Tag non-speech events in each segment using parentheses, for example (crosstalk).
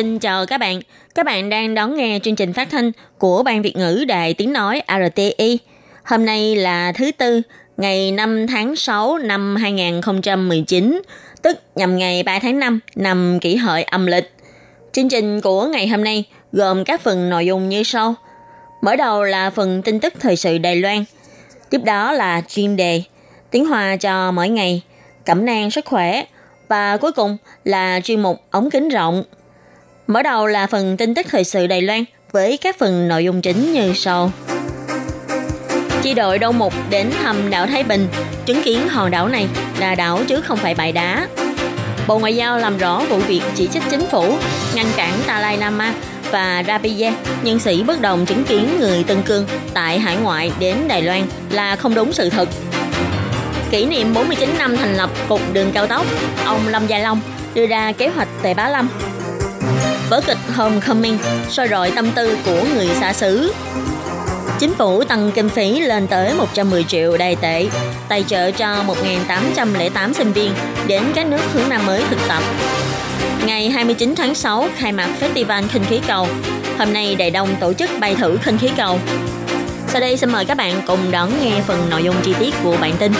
xin chào các bạn. Các bạn đang đón nghe chương trình phát thanh của Ban Việt ngữ Đài Tiếng Nói RTI. Hôm nay là thứ Tư, ngày 5 tháng 6 năm 2019, tức nhằm ngày 3 tháng 5 năm kỷ hợi âm lịch. Chương trình của ngày hôm nay gồm các phần nội dung như sau. Mở đầu là phần tin tức thời sự Đài Loan. Tiếp đó là chuyên đề tiếng Hoa cho mỗi ngày, cẩm nang sức khỏe và cuối cùng là chuyên mục ống kính rộng. Mở đầu là phần tin tức thời sự Đài Loan với các phần nội dung chính như sau. Chi đội Đông Mục đến thăm đảo Thái Bình, chứng kiến hòn đảo này là đảo chứ không phải bãi đá. Bộ Ngoại giao làm rõ vụ việc chỉ trích chính phủ, ngăn cản Dalai Lama và Rabia, nhân sĩ bất đồng chứng kiến người Tân Cương tại hải ngoại đến Đài Loan là không đúng sự thật. Kỷ niệm 49 năm thành lập Cục Đường Cao Tốc, ông Lâm Gia Long đưa ra kế hoạch tại Bá Lâm. Vở kịch Homecoming soi rọi tâm tư của người xa xứ. Chính phủ tăng kinh phí lên tới 110 triệu đài tệ, tài trợ cho 1.808 sinh viên đến các nước hướng Nam mới thực tập. Ngày 29 tháng 6 khai mạc Festival khinh khí cầu. Hôm nay Đài Đông tổ chức bay thử khinh khí cầu. Sau đây xin mời các bạn cùng đón nghe phần nội dung chi tiết của bản tin.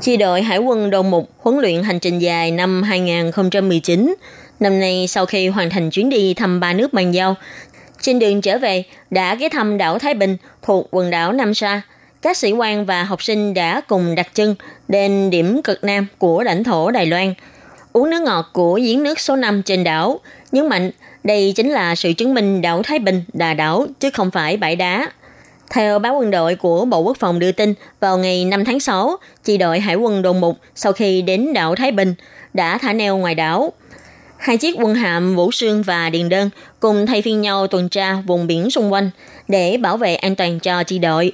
Chi đội Hải quân Đồn Mục huấn luyện hành trình dài năm 2019. Năm nay sau khi hoàn thành chuyến đi thăm ba nước bàn giao, trên đường trở về đã ghé thăm đảo Thái Bình thuộc quần đảo Nam Sa. Các sĩ quan và học sinh đã cùng đặt chân đến điểm cực nam của lãnh thổ Đài Loan, uống nước ngọt của giếng nước số 5 trên đảo, nhấn mạnh đây chính là sự chứng minh đảo Thái Bình là đảo chứ không phải bãi đá. Theo báo quân đội của Bộ Quốc phòng đưa tin, vào ngày 5 tháng 6, chi đội Hải quân Đồn Mục sau khi đến đảo Thái Bình đã thả neo ngoài đảo. Hai chiếc quân hạm Vũ Sương và Điền Đơn cùng thay phiên nhau tuần tra vùng biển xung quanh để bảo vệ an toàn cho chi đội.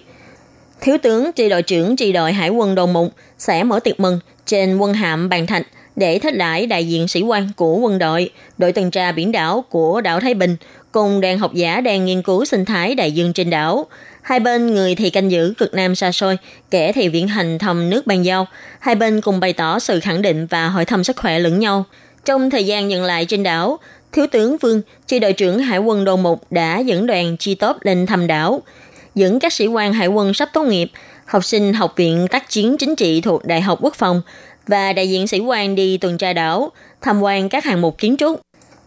Thiếu tướng chi đội trưởng chi đội Hải quân Đồn Mục sẽ mở tiệc mừng trên quân hạm Bàn Thạch để thích đãi đại diện sĩ quan của quân đội, đội tuần tra biển đảo của đảo Thái Bình cùng đoàn học giả đang nghiên cứu sinh thái đại dương trên đảo. Hai bên người thì canh giữ cực nam xa xôi, kẻ thì viễn hành thăm nước bàn giao. Hai bên cùng bày tỏ sự khẳng định và hỏi thăm sức khỏe lẫn nhau. Trong thời gian nhận lại trên đảo, Thiếu tướng Vương, chi đội trưởng Hải quân Đồn Mục đã dẫn đoàn chi tốt lên thăm đảo, dẫn các sĩ quan hải quân sắp tốt nghiệp, học sinh học viện tác chiến chính trị thuộc Đại học Quốc phòng và đại diện sĩ quan đi tuần tra đảo, tham quan các hạng mục kiến trúc,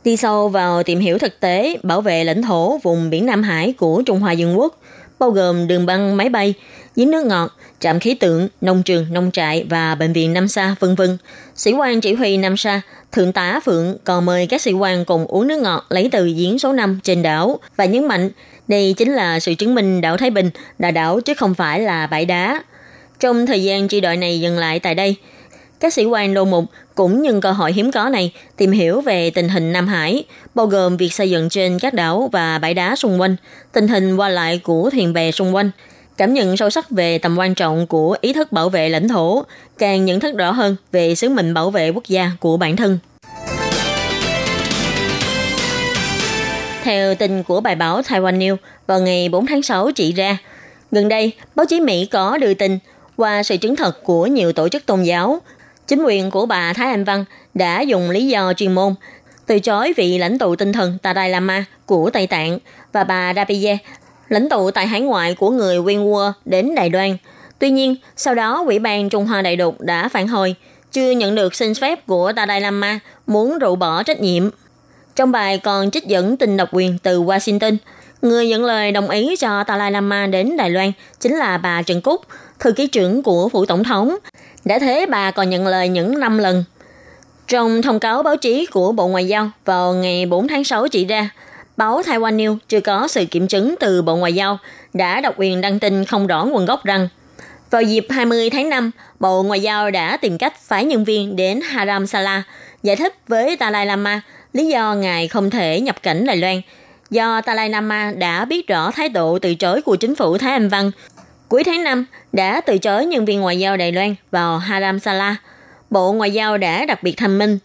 đi sâu vào tìm hiểu thực tế bảo vệ lãnh thổ vùng biển Nam Hải của Trung Hoa Dân Quốc, bao gồm đường băng máy bay, giếng nước ngọt, trạm khí tượng, nông trường, nông trại và bệnh viện Nam Sa, vân vân. Sĩ quan chỉ huy Nam Sa, Thượng tá Phượng còn mời các sĩ quan cùng uống nước ngọt lấy từ giếng số 5 trên đảo và nhấn mạnh đây chính là sự chứng minh đảo Thái Bình là đảo chứ không phải là bãi đá. Trong thời gian chi đội này dừng lại tại đây, các sĩ quan lô mục cũng nhân cơ hội hiếm có này tìm hiểu về tình hình Nam Hải, bao gồm việc xây dựng trên các đảo và bãi đá xung quanh, tình hình qua lại của thuyền bè xung quanh, cảm nhận sâu sắc về tầm quan trọng của ý thức bảo vệ lãnh thổ, càng nhận thức rõ hơn về sứ mệnh bảo vệ quốc gia của bản thân. Theo tin của bài báo Taiwan News vào ngày 4 tháng 6 chỉ ra, gần đây báo chí Mỹ có đưa tin qua sự chứng thực của nhiều tổ chức tôn giáo, chính quyền của bà Thái Anh Văn đã dùng lý do chuyên môn từ chối vị lãnh tụ tinh thần tà đài Lama của Tây Tạng và bà Rabie, lãnh tụ tại hải ngoại của người nguyên Uyghur đến Đài Loan. Tuy nhiên, sau đó Ủy ban Trung Hoa Đại Đục đã phản hồi, chưa nhận được xin phép của tà đài Lama muốn rũ bỏ trách nhiệm. Trong bài còn trích dẫn tin độc quyền từ Washington, người nhận lời đồng ý cho Dalai Lama đến Đài Loan chính là bà Trần Cúc, thư ký trưởng của phủ tổng thống. Đã thế bà còn nhận lời những 5 lần. Trong thông cáo báo chí của Bộ Ngoại giao vào ngày 4 tháng 6 chỉ ra, báo Taiwan News chưa có sự kiểm chứng từ Bộ Ngoại giao đã độc quyền đăng tin không rõ nguồn gốc rằng Vào dịp 20 tháng 5, Bộ Ngoại giao đã tìm cách phái nhân viên đến Haram Sala giải thích với Dalai Lama lý do ngài không thể nhập cảnh Đài Loan do Dalai Lama đã biết rõ thái độ từ chối của chính phủ Thái Anh Văn. Cuối tháng 5 đã từ chối nhân viên ngoại giao Đài Loan vào Haram Sala. Bộ Ngoại giao đã đặc biệt thanh minh.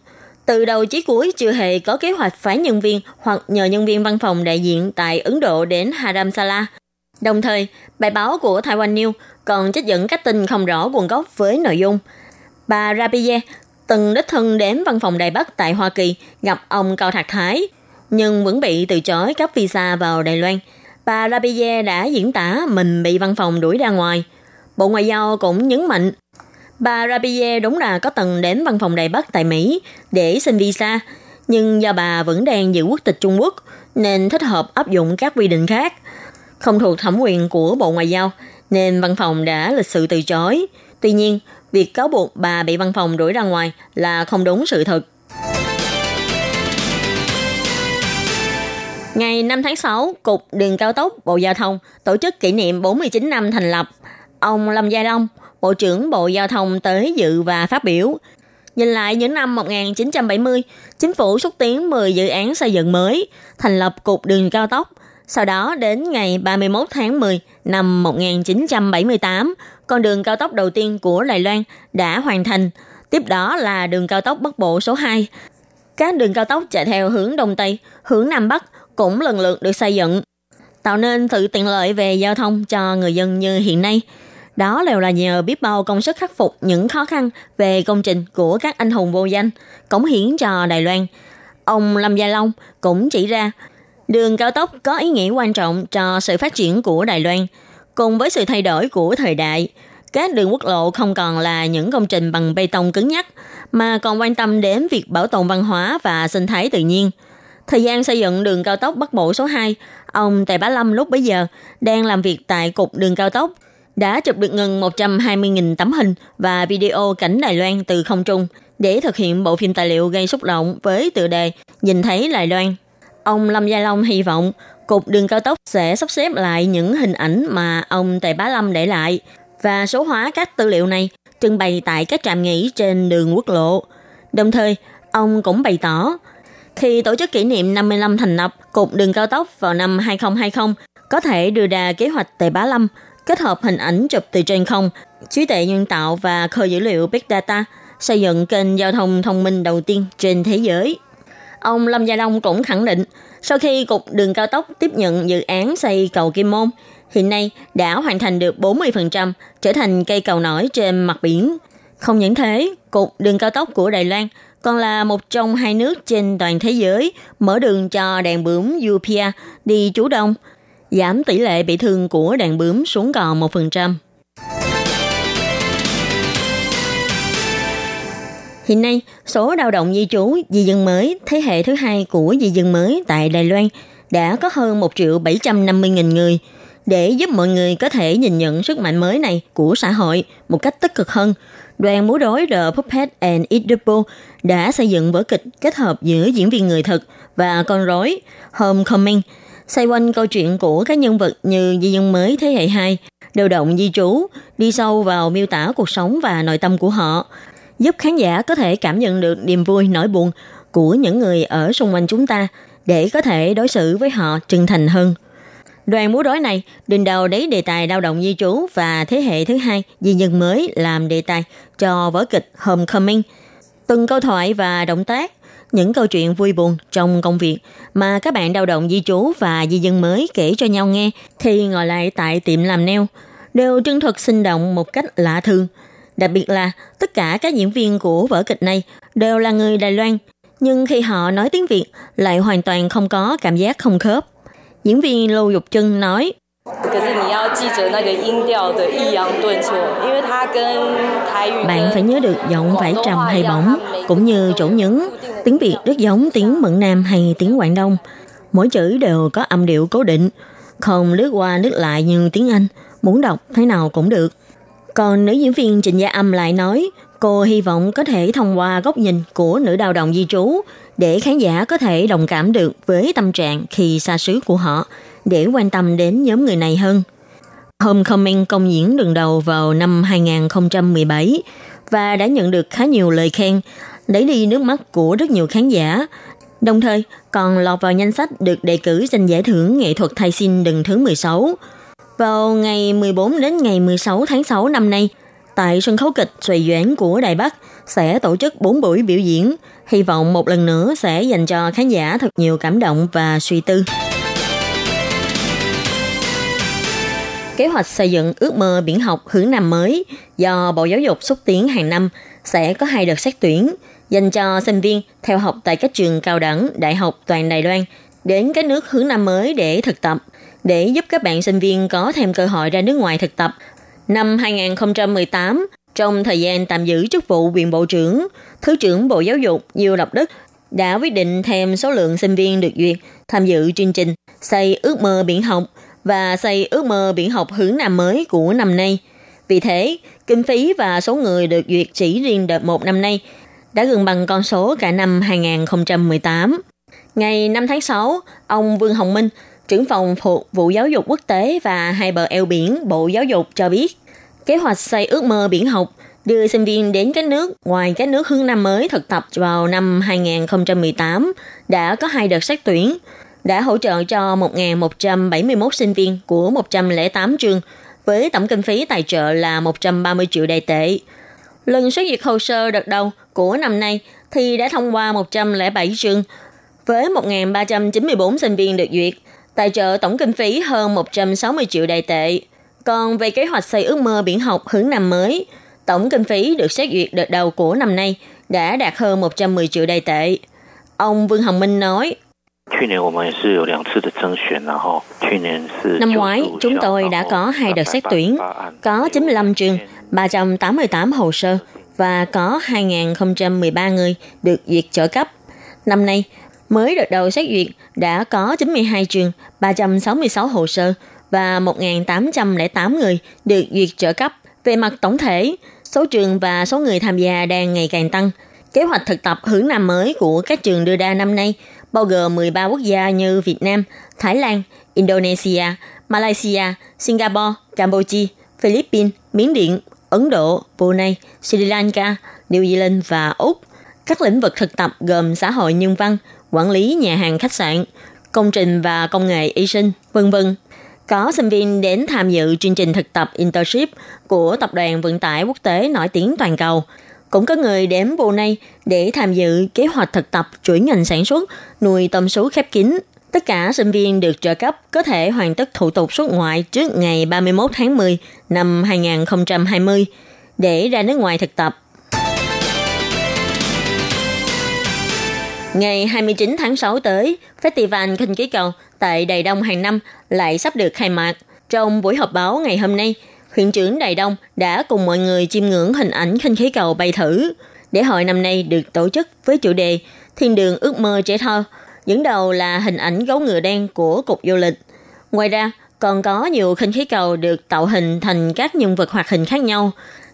Từ đầu chí cuối chưa hề có kế hoạch phái nhân viên hoặc nhờ nhân viên văn phòng đại diện tại Ấn Độ đến Haram Sala. Đồng thời, bài báo của Taiwan News còn trích dẫn các tin không rõ nguồn gốc với nội dung. Bà Rapie từng đích thân đến văn phòng Đài Bắc tại Hoa Kỳ gặp ông Cao Thạc Thái, nhưng vẫn bị từ chối cấp visa vào Đài Loan. Bà Rabie đã diễn tả mình bị văn phòng đuổi ra ngoài. Bộ Ngoại giao cũng nhấn mạnh Bà Rabie đúng là có từng đến văn phòng Đài Bắc tại Mỹ để xin visa, nhưng do bà vẫn đang giữ quốc tịch Trung Quốc nên thích hợp áp dụng các quy định khác. Không thuộc thẩm quyền của Bộ Ngoại giao, nên văn phòng đã lịch sự từ chối. Tuy nhiên, việc cáo buộc bà bị văn phòng đuổi ra ngoài là không đúng sự thật. Ngày 5 tháng 6, Cục Đường Cao tốc Bộ Giao thông tổ chức kỷ niệm 49 năm thành lập. Ông Lâm Gia Long, Bộ trưởng Bộ Giao thông tới dự và phát biểu. Nhìn lại những năm 1970, chính phủ xúc tiến 10 dự án xây dựng mới, thành lập Cục Đường Cao tốc. Sau đó đến ngày 31 tháng 10 năm 1978, con đường cao tốc đầu tiên của Đài Loan đã hoàn thành. Tiếp đó là đường cao tốc Bắc Bộ số 2. Các đường cao tốc chạy theo hướng Đông Tây, hướng Nam Bắc cũng lần lượt được xây dựng, tạo nên sự tiện lợi về giao thông cho người dân như hiện nay. Đó đều là nhờ biết bao công sức khắc phục những khó khăn về công trình của các anh hùng vô danh, cống hiến cho Đài Loan. Ông Lâm Gia Long cũng chỉ ra, đường cao tốc có ý nghĩa quan trọng cho sự phát triển của Đài Loan. Cùng với sự thay đổi của thời đại, các đường quốc lộ không còn là những công trình bằng bê tông cứng nhắc, mà còn quan tâm đến việc bảo tồn văn hóa và sinh thái tự nhiên – Thời gian xây dựng đường cao tốc Bắc Bộ số 2, ông Tề Bá Lâm lúc bấy giờ đang làm việc tại Cục Đường Cao tốc, đã chụp được gần 120.000 tấm hình và video cảnh Đài Loan từ không trung để thực hiện bộ phim tài liệu gây xúc động với tựa đề Nhìn thấy Đài Loan. Ông Lâm Gia Long hy vọng Cục Đường Cao tốc sẽ sắp xếp lại những hình ảnh mà ông Tề Bá Lâm để lại và số hóa các tư liệu này trưng bày tại các trạm nghỉ trên đường quốc lộ. Đồng thời, ông cũng bày tỏ khi tổ chức kỷ niệm 55 thành lập Cục Đường Cao tốc vào năm 2020 có thể đưa ra kế hoạch Tệ Bá Lâm kết hợp hình ảnh chụp từ trên không, trí tuệ nhân tạo và khơi dữ liệu Big Data, xây dựng kênh giao thông thông minh đầu tiên trên thế giới. Ông Lâm Gia Long cũng khẳng định, sau khi Cục Đường Cao tốc tiếp nhận dự án xây cầu Kim Môn, hiện nay đã hoàn thành được 40%, trở thành cây cầu nổi trên mặt biển. Không những thế, Cục Đường Cao tốc của Đài Loan còn là một trong hai nước trên toàn thế giới mở đường cho đàn bướm Yupia đi trú đông, giảm tỷ lệ bị thương của đàn bướm xuống còn 1%. Hiện nay, số lao động di trú di dân mới thế hệ thứ hai của di dân mới tại Đài Loan đã có hơn 1 triệu 750 nghìn người. Để giúp mọi người có thể nhìn nhận sức mạnh mới này của xã hội một cách tích cực hơn, đoàn múa rối The Puppet and Eat đã xây dựng vở kịch kết hợp giữa diễn viên người thực và con rối Homecoming, xoay quanh câu chuyện của các nhân vật như di dân mới thế hệ 2, điều động di trú, đi sâu vào miêu tả cuộc sống và nội tâm của họ, giúp khán giả có thể cảm nhận được niềm vui nỗi buồn của những người ở xung quanh chúng ta để có thể đối xử với họ chân thành hơn. Đoàn múa rối này đình đầu lấy đề tài lao động di trú và thế hệ thứ hai di nhân mới làm đề tài cho vở kịch Homecoming. Từng câu thoại và động tác, những câu chuyện vui buồn trong công việc mà các bạn lao động di trú và di dân mới kể cho nhau nghe thì ngồi lại tại tiệm làm neo đều chân thực sinh động một cách lạ thường. Đặc biệt là tất cả các diễn viên của vở kịch này đều là người Đài Loan, nhưng khi họ nói tiếng Việt lại hoàn toàn không có cảm giác không khớp. Diễn viên Lưu Dục Trân nói, bạn phải nhớ được giọng phải trầm hay bổng, cũng như chỗ nhấn. Tiếng Việt rất giống tiếng Mận Nam hay tiếng Quảng Đông. Mỗi chữ đều có âm điệu cố định, không lướt qua lướt lại như tiếng Anh. Muốn đọc thế nào cũng được. Còn nữ diễn viên Trịnh Gia Âm lại nói, cô hy vọng có thể thông qua góc nhìn của nữ đào đồng di trú để khán giả có thể đồng cảm được với tâm trạng khi xa xứ của họ, để quan tâm đến nhóm người này hơn. Homecoming công diễn lần đầu vào năm 2017 và đã nhận được khá nhiều lời khen, lấy đi nước mắt của rất nhiều khán giả. Đồng thời, còn lọt vào danh sách được đề cử giành giải thưởng nghệ thuật thay sinh lần thứ 16. Vào ngày 14 đến ngày 16 tháng 6 năm nay, tại sân khấu kịch Xoài Doãn của Đài Bắc sẽ tổ chức 4 buổi biểu diễn. Hy vọng một lần nữa sẽ dành cho khán giả thật nhiều cảm động và suy tư. Kế hoạch xây dựng ước mơ biển học hướng năm mới do Bộ Giáo dục xúc tiến hàng năm sẽ có hai đợt xét tuyển dành cho sinh viên theo học tại các trường cao đẳng, đại học toàn Đài Loan đến các nước hướng năm mới để thực tập, để giúp các bạn sinh viên có thêm cơ hội ra nước ngoài thực tập. Năm 2018, trong thời gian tạm giữ chức vụ quyền bộ trưởng, Thứ trưởng Bộ Giáo dục Diêu lập Đức đã quyết định thêm số lượng sinh viên được duyệt tham dự chương trình xây ước mơ biển học và xây ước mơ biển học hướng năm mới của năm nay. Vì thế, kinh phí và số người được duyệt chỉ riêng đợt một năm nay đã gần bằng con số cả năm 2018. Ngày 5 tháng 6, ông Vương Hồng Minh, trưởng phòng thuộc vụ giáo dục quốc tế và hai bờ eo biển Bộ Giáo dục cho biết, kế hoạch xây ước mơ biển học đưa sinh viên đến các nước ngoài các nước hướng năm mới thực tập vào năm 2018 đã có hai đợt xét tuyển, đã hỗ trợ cho 1.171 sinh viên của 108 trường với tổng kinh phí tài trợ là 130 triệu đài tệ. Lần xét duyệt hồ sơ đợt đầu của năm nay thì đã thông qua 107 trường với 1.394 sinh viên được duyệt, tài trợ tổng kinh phí hơn 160 triệu đài tệ. Còn về kế hoạch xây ước mơ biển học hướng năm mới, tổng kinh phí được xét duyệt đợt đầu của năm nay đã đạt hơn 110 triệu đài tệ. Ông Vương Hồng Minh nói, Năm ngoái, chúng tôi đã có hai đợt xét tuyển, có 95 trường, 388 hồ sơ và có 2.013 người được duyệt trợ cấp. Năm nay, mới đợt đầu xét duyệt đã có 92 trường, 366 hồ sơ và 1.808 người được duyệt trợ cấp. Về mặt tổng thể, số trường và số người tham gia đang ngày càng tăng. Kế hoạch thực tập hướng năm mới của các trường đưa ra năm nay bao gồm 13 quốc gia như Việt Nam, Thái Lan, Indonesia, Malaysia, Singapore, Campuchia, Philippines, Miến Điện, Ấn Độ, Brunei, Sri Lanka, New Zealand và Úc. Các lĩnh vực thực tập gồm xã hội nhân văn, quản lý nhà hàng khách sạn, công trình và công nghệ y sinh, vân vân. Có sinh viên đến tham dự chương trình thực tập internship của Tập đoàn Vận tải Quốc tế nổi tiếng toàn cầu. Cũng có người đến Brunei để tham dự kế hoạch thực tập chuỗi ngành sản xuất nuôi tôm sú khép kín. Tất cả sinh viên được trợ cấp có thể hoàn tất thủ tục xuất ngoại trước ngày 31 tháng 10 năm 2020 để ra nước ngoài thực tập. Ngày 29 tháng 6 tới, Festival kinh khí cầu tại Đài Đông hàng năm lại sắp được khai mạc. Trong buổi họp báo ngày hôm nay, huyện trưởng Đài Đông đã cùng mọi người chiêm ngưỡng hình ảnh khinh khí cầu bay thử. Để hội năm nay được tổ chức với chủ đề Thiên đường ước mơ trẻ thơ, dẫn đầu là hình ảnh gấu ngựa đen của Cục Du lịch. Ngoài ra, còn có nhiều khinh khí cầu được tạo hình thành các nhân vật hoạt hình khác nhau.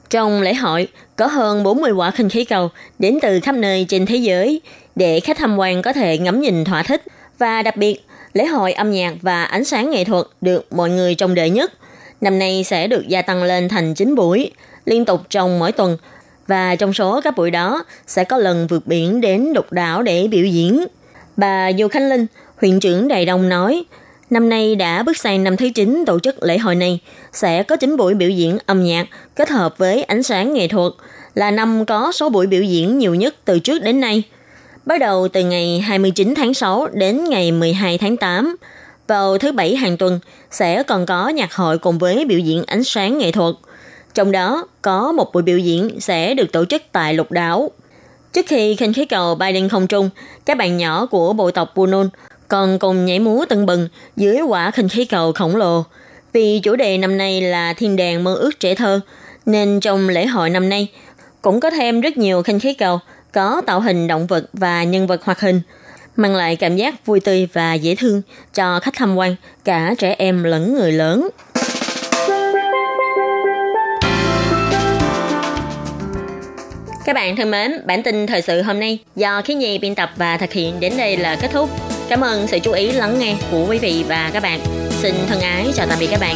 Trong lễ hội, có hơn 40 quả khinh khí cầu đến từ khắp nơi trên thế giới để khách tham quan có thể ngắm nhìn thỏa thích. Và đặc biệt, lễ hội âm nhạc và ánh sáng nghệ thuật được mọi người trông đợi nhất. Năm nay sẽ được gia tăng lên thành 9 buổi, liên tục trong mỗi tuần. Và trong số các buổi đó sẽ có lần vượt biển đến độc đảo để biểu diễn. Bà Du Khánh Linh, huyện trưởng Đài Đông nói, năm nay đã bước sang năm thứ 9 tổ chức lễ hội này, sẽ có 9 buổi biểu diễn âm nhạc kết hợp với ánh sáng nghệ thuật, là năm có số buổi biểu diễn nhiều nhất từ trước đến nay. Bắt đầu từ ngày 29 tháng 6 đến ngày 12 tháng 8, vào thứ bảy hàng tuần sẽ còn có nhạc hội cùng với biểu diễn ánh sáng nghệ thuật. Trong đó có một buổi biểu diễn sẽ được tổ chức tại lục đảo. Trước khi khinh khí cầu bay lên không trung, các bạn nhỏ của bộ tộc Bunun còn cùng nhảy múa tưng bừng dưới quả khinh khí cầu khổng lồ. Vì chủ đề năm nay là thiên đàng mơ ước trẻ thơ, nên trong lễ hội năm nay cũng có thêm rất nhiều khinh khí cầu có tạo hình động vật và nhân vật hoạt hình, mang lại cảm giác vui tươi và dễ thương cho khách tham quan, cả trẻ em lẫn người lớn. Các bạn thân mến, bản tin thời sự hôm nay do Khí Nhi biên tập và thực hiện đến đây là kết thúc. Cảm ơn sự chú ý lắng nghe của quý vị và các bạn. Xin thân ái chào tạm biệt các bạn.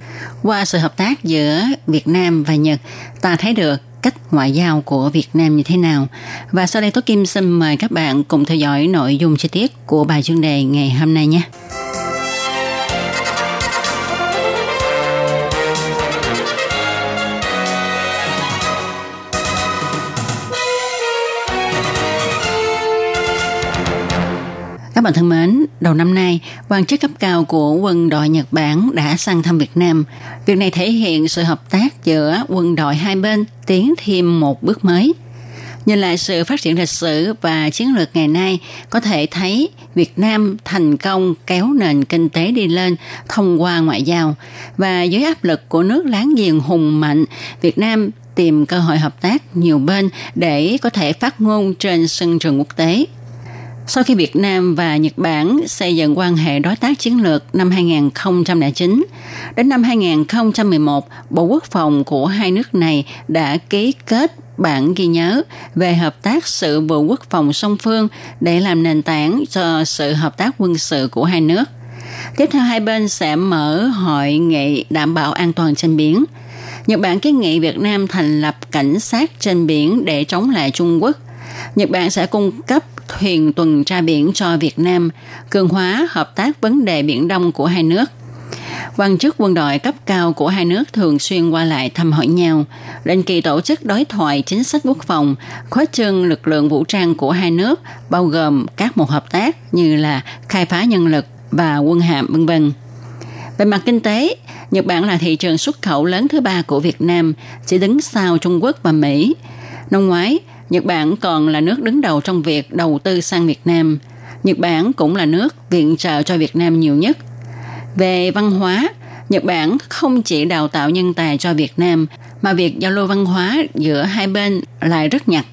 qua sự hợp tác giữa Việt Nam và Nhật, ta thấy được cách ngoại giao của Việt Nam như thế nào. Và sau đây Tố Kim xin mời các bạn cùng theo dõi nội dung chi tiết của bài chuyên đề ngày hôm nay nhé. Các bạn thân mến, đầu năm nay, quan chức cấp cao của quân đội Nhật Bản đã sang thăm Việt Nam. Việc này thể hiện sự hợp tác giữa quân đội hai bên tiến thêm một bước mới. Nhìn lại sự phát triển lịch sử và chiến lược ngày nay, có thể thấy Việt Nam thành công kéo nền kinh tế đi lên thông qua ngoại giao và dưới áp lực của nước láng giềng hùng mạnh, Việt Nam tìm cơ hội hợp tác nhiều bên để có thể phát ngôn trên sân trường quốc tế. Sau khi Việt Nam và Nhật Bản xây dựng quan hệ đối tác chiến lược năm 2009, đến năm 2011, Bộ Quốc phòng của hai nước này đã ký kết bản ghi nhớ về hợp tác sự vụ quốc phòng song phương để làm nền tảng cho sự hợp tác quân sự của hai nước. Tiếp theo hai bên sẽ mở hội nghị đảm bảo an toàn trên biển. Nhật Bản kiến nghị Việt Nam thành lập cảnh sát trên biển để chống lại Trung Quốc. Nhật Bản sẽ cung cấp thuyền tuần tra biển cho Việt Nam, cường hóa hợp tác vấn đề Biển Đông của hai nước. Quan chức quân đội cấp cao của hai nước thường xuyên qua lại thăm hỏi nhau, định kỳ tổ chức đối thoại chính sách quốc phòng, khóa trương lực lượng vũ trang của hai nước, bao gồm các một hợp tác như là khai phá nhân lực và quân hàm vân vân. Về mặt kinh tế, Nhật Bản là thị trường xuất khẩu lớn thứ ba của Việt Nam, chỉ đứng sau Trung Quốc và Mỹ. Năm ngoái, Nhật Bản còn là nước đứng đầu trong việc đầu tư sang Việt Nam. Nhật Bản cũng là nước viện trợ cho Việt Nam nhiều nhất. Về văn hóa, Nhật Bản không chỉ đào tạo nhân tài cho Việt Nam, mà việc giao lưu văn hóa giữa hai bên lại rất nhặt.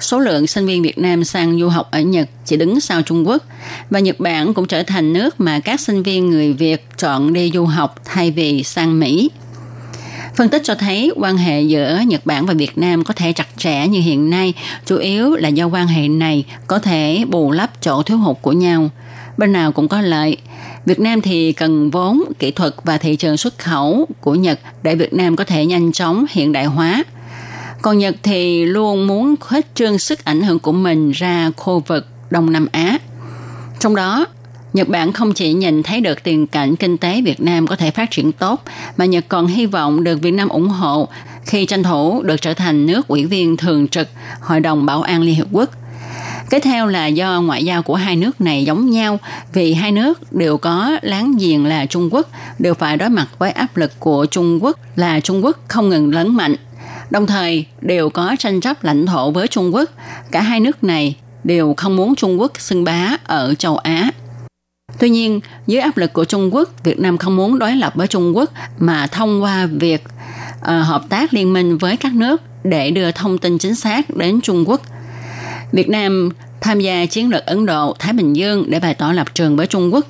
Số lượng sinh viên Việt Nam sang du học ở Nhật chỉ đứng sau Trung Quốc và Nhật Bản cũng trở thành nước mà các sinh viên người Việt chọn đi du học thay vì sang Mỹ. Phân tích cho thấy quan hệ giữa Nhật Bản và Việt Nam có thể chặt chẽ như hiện nay, chủ yếu là do quan hệ này có thể bù lấp chỗ thiếu hụt của nhau. Bên nào cũng có lợi. Việt Nam thì cần vốn, kỹ thuật và thị trường xuất khẩu của Nhật để Việt Nam có thể nhanh chóng hiện đại hóa. Còn Nhật thì luôn muốn khuếch trương sức ảnh hưởng của mình ra khu vực Đông Nam Á. Trong đó, Nhật Bản không chỉ nhìn thấy được tiền cảnh kinh tế Việt Nam có thể phát triển tốt, mà Nhật còn hy vọng được Việt Nam ủng hộ khi tranh thủ được trở thành nước ủy viên thường trực Hội đồng Bảo an Liên Hợp Quốc. Kế theo là do ngoại giao của hai nước này giống nhau vì hai nước đều có láng giềng là Trung Quốc, đều phải đối mặt với áp lực của Trung Quốc là Trung Quốc không ngừng lớn mạnh. Đồng thời đều có tranh chấp lãnh thổ với Trung Quốc. Cả hai nước này đều không muốn Trung Quốc xưng bá ở châu Á. Tuy nhiên, dưới áp lực của Trung Quốc, Việt Nam không muốn đối lập với Trung Quốc mà thông qua việc uh, hợp tác liên minh với các nước để đưa thông tin chính xác đến Trung Quốc. Việt Nam tham gia chiến lược Ấn Độ Thái Bình Dương để bày tỏ lập trường với Trung Quốc,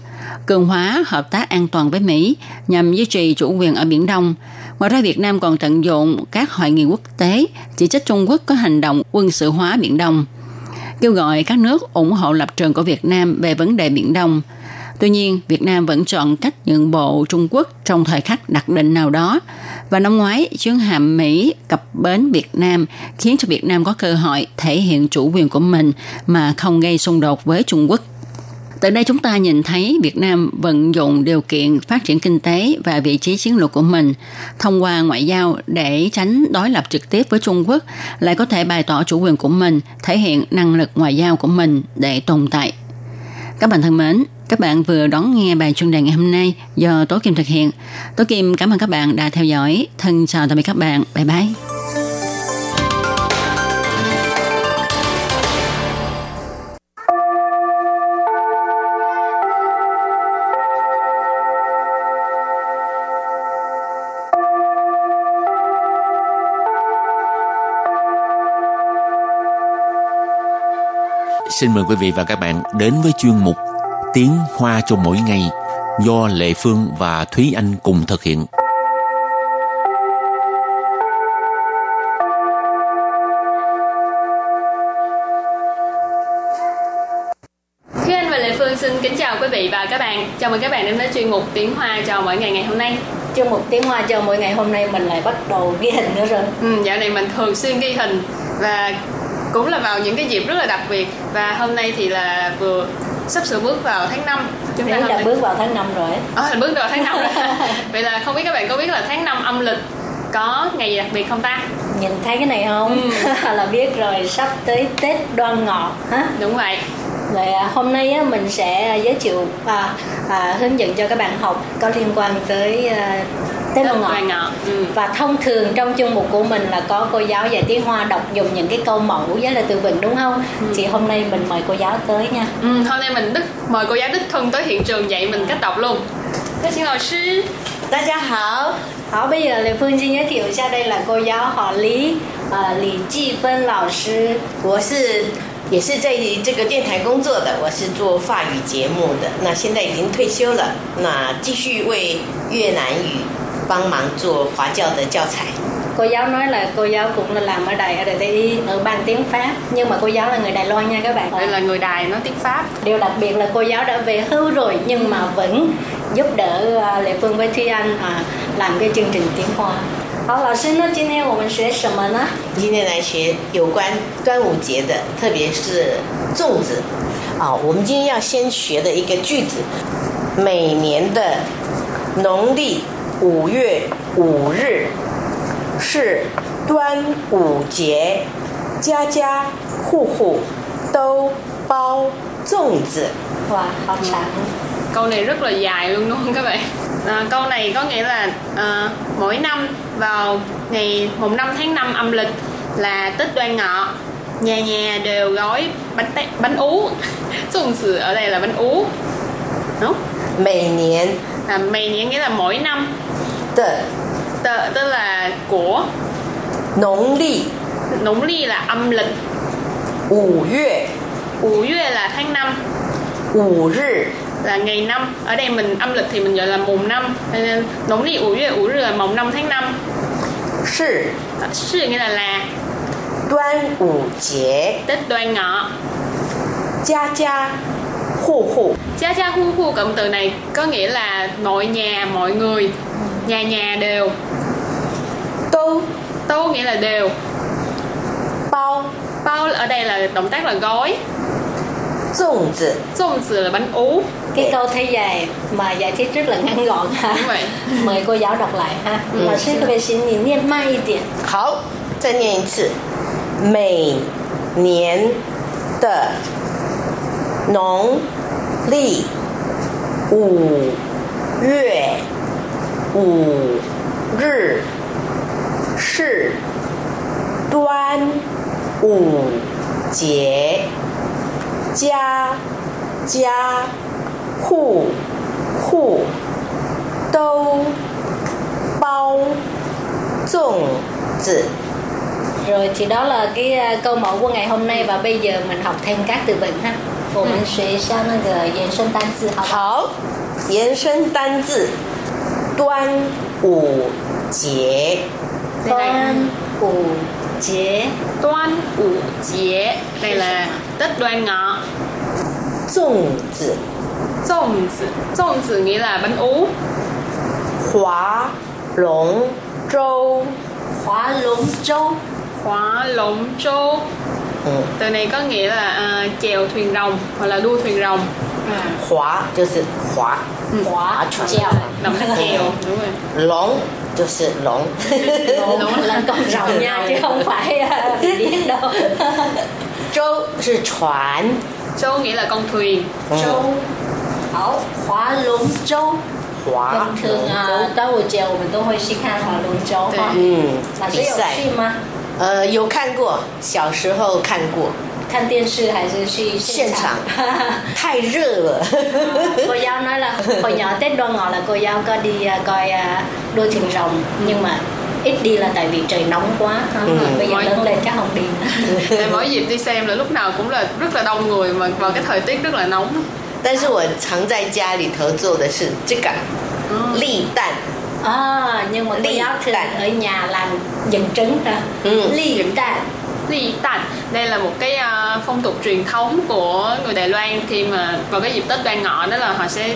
cường hóa hợp tác an toàn với Mỹ nhằm duy trì chủ quyền ở Biển Đông. Ngoài ra Việt Nam còn tận dụng các hội nghị quốc tế chỉ trích Trung Quốc có hành động quân sự hóa Biển Đông, kêu gọi các nước ủng hộ lập trường của Việt Nam về vấn đề Biển Đông – Tuy nhiên, Việt Nam vẫn chọn cách nhượng bộ Trung Quốc trong thời khắc đặc định nào đó. Và năm ngoái, chuyến hạm Mỹ cập bến Việt Nam khiến cho Việt Nam có cơ hội thể hiện chủ quyền của mình mà không gây xung đột với Trung Quốc. Từ đây chúng ta nhìn thấy Việt Nam vận dụng điều kiện phát triển kinh tế và vị trí chiến lược của mình thông qua ngoại giao để tránh đối lập trực tiếp với Trung Quốc, lại có thể bày tỏ chủ quyền của mình, thể hiện năng lực ngoại giao của mình để tồn tại. Các bạn thân mến, các bạn vừa đón nghe bài chuyên đề ngày hôm nay do Tố Kim thực hiện. Tố Kim, cảm ơn các bạn đã theo dõi. Thân chào tạm biệt các bạn. Bye bye. Xin mời quý vị và các bạn đến với chuyên mục Tiếng Hoa cho mỗi ngày do Lệ Phương và Thúy Anh cùng thực hiện. Thúy Anh và Lệ Phương xin kính chào quý vị và các bạn. Chào mừng các bạn đến với chuyên mục Tiếng Hoa cho mỗi ngày ngày hôm nay. Trong một tiếng hoa cho mỗi ngày hôm nay mình lại bắt đầu ghi hình nữa rồi. Ừ, dạo này mình thường xuyên ghi hình và cũng là vào những cái dịp rất là đặc biệt và hôm nay thì là vừa sắp sửa bước vào tháng 5 Chúng ta đã bước vào tháng 5 rồi. Ờ, là bước vào tháng 5 rồi. (laughs) Vậy là không biết các bạn có biết là tháng 5 âm lịch có ngày gì đặc biệt không ta? Nhìn thấy cái này không? (laughs) là biết rồi sắp tới Tết Đoan Ngọ hả? Đúng vậy. Rồi à, hôm nay á, mình sẽ giới thiệu và à, hướng dẫn cho các bạn học có liên quan tới à, Tết Đoan Ngọ. Đoan Ngọ. Ừ. Và thông thường trong chương mục của mình là có cô giáo dạy tiếng Hoa đọc dùng những cái câu mẫu với là từ vựng đúng không? Thì hôm nay mình mời cô giáo tới nha. Ừ, hôm nay mình đức mời cô giáo đích thân tới hiện trường dạy mình cách đọc luôn. Các xin老师，大家好， 好, bây giờ Lê Phương xin giới thiệu sau đây là cô giáo họ Lý, à, Lý Chi Phân lão sư. 我是也是在这个电台工作的，我是做法语节目的，那现在已经退休了，那继续为越南语 帮忙做华教的教材。 Cô giáo nói là cô giáo cũng là làm ở đài RTI ở ban tiếng Pháp nhưng mà cô giáo là người Đài Loan nha các bạn. đây là người đài nói tiếng Pháp. Điều đặc biệt là cô giáo đã về hưu rồi nhưng mà vẫn giúp đỡ à, Lệ Phương với Thúy Anh à, làm cái chương trình tiếng Hoa. 好，老师，那今天我们学什么呢？今天来学有关端午节的，特别是粽子啊。我们今天要先学的一个句子，每年的农历 五月五日是端午节，家家户户都包粽子。 Wow, học sáng. câu này rất là dài luôn đúng không các bạn à, câu này có nghĩa là à, mỗi năm vào ngày mùng 5 tháng 5 âm lịch là Tết Đoan Ngọ nhà nhà đều gói bánh tét, bánh ú (laughs) dùng từ ở đây là bánh ú đúng 每年 là mày nghĩa nghĩa là mỗi năm tờ tờ tức là của nông lý nông lý là âm lịch Ủ yue Ủ yue là tháng năm。Ủ rì là ngày năm. Ở đây mình âm lịch thì mình gọi là mùng năm. Nóng lý ủ yue ủ rì là mùng năm tháng năm. Sư à, Sư nghĩa là là. Đoan ủ chế. Tết đoan ngọ. Gia gia Hù hù. Gia gia hù hù cộng từ này có nghĩa là mọi nhà mọi người nhà nhà đều 都 tô nghĩa là đều 包 bao ở đây là động tác là gói 粽子。 dùng từ là bánh ú Cái câu thấy dài mà giải thích rất là ngắn gọn ha. đúng vậy Mời cô giáo đọc lại ha. Ừ.老师可不可以请你念慢一点？好，再念一次，每年的农历五月 五日是端午节，家家户户都包粽子。Rồi thì đó là cái câu mẫu của ngày hôm nay và bây giờ mình học thêm các từ vựng ha. 我们学一下那个延伸单词，好不好？好，延伸单字，端午节， đây là 端午节， Đoan ủ chế đây là Tết Đoan Ngọ 粽子， 粽tử粽tử nghĩa là bánh ú 划龙舟，划龙舟， Khóa lồng châu 嗯， Từ này có nghĩa là à, chèo thuyền rồng hoặc là đua thuyền rồng 划就是划，划船 chèo， động tác chèo đúng rồi 龙就是龙， 龙là con rồng nha chứ không phải à, (laughs) biết đâu. 舟是船， châu nghĩa là con thuyền 舟，好，划龙舟。划 Bình thường 龙 à, 舟， 端午节我们都会去看划龙舟哈。嗯，老师有比赛，去吗？呃，有看过，小时候看过， 看电视还是去现场场？太热了。 cô (laughs) giáo nói là hồi nhỏ Tết Đoan Ngọ là cô giáo có đi à, coi à, đua thuyền rồng nhưng mà ít đi là tại vì trời nóng quá ừ. bây giờ lớn lên chắc không đi nữa (laughs) mỗi dịp đi xem là lúc nào cũng là rất là đông người mà vào cái thời tiết rất là nóng 但是我常在家里头做的是这个立蛋 à, nhưng mà cô giáo thường ở nhà làm dẫn trứng ra ừ. ly蛋 ly tành đây là một cái uh, phong tục truyền thống của người Đài Loan khi mà vào cái dịp Tết Đoan Ngọ đó là họ sẽ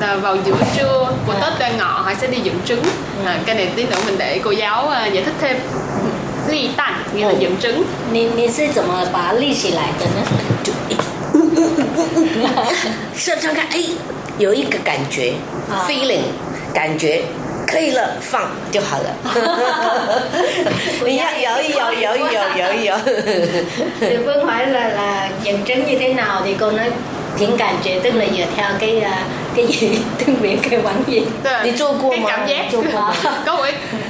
là vào giữa trưa của Tết Đoan Ngọ họ sẽ đi dựng trứng à, cái này tí nữa mình để cô giáo uh, giải thích thêm ly tành nghĩa là dựng trứng 你你是怎么把它立起来的呢？上上看，哎，有一个感觉、啊、，feeling，感觉 可以了，放就好了。你要摇一摇，摇一摇，摇一摇。Thì Phương hỏi là là dẫn trứng như thế nào thì cô nói hiện cảm觉 tức là dựa theo cái cái gì tiếng Việt cái quán gì đi chua cua cái cảm giác có một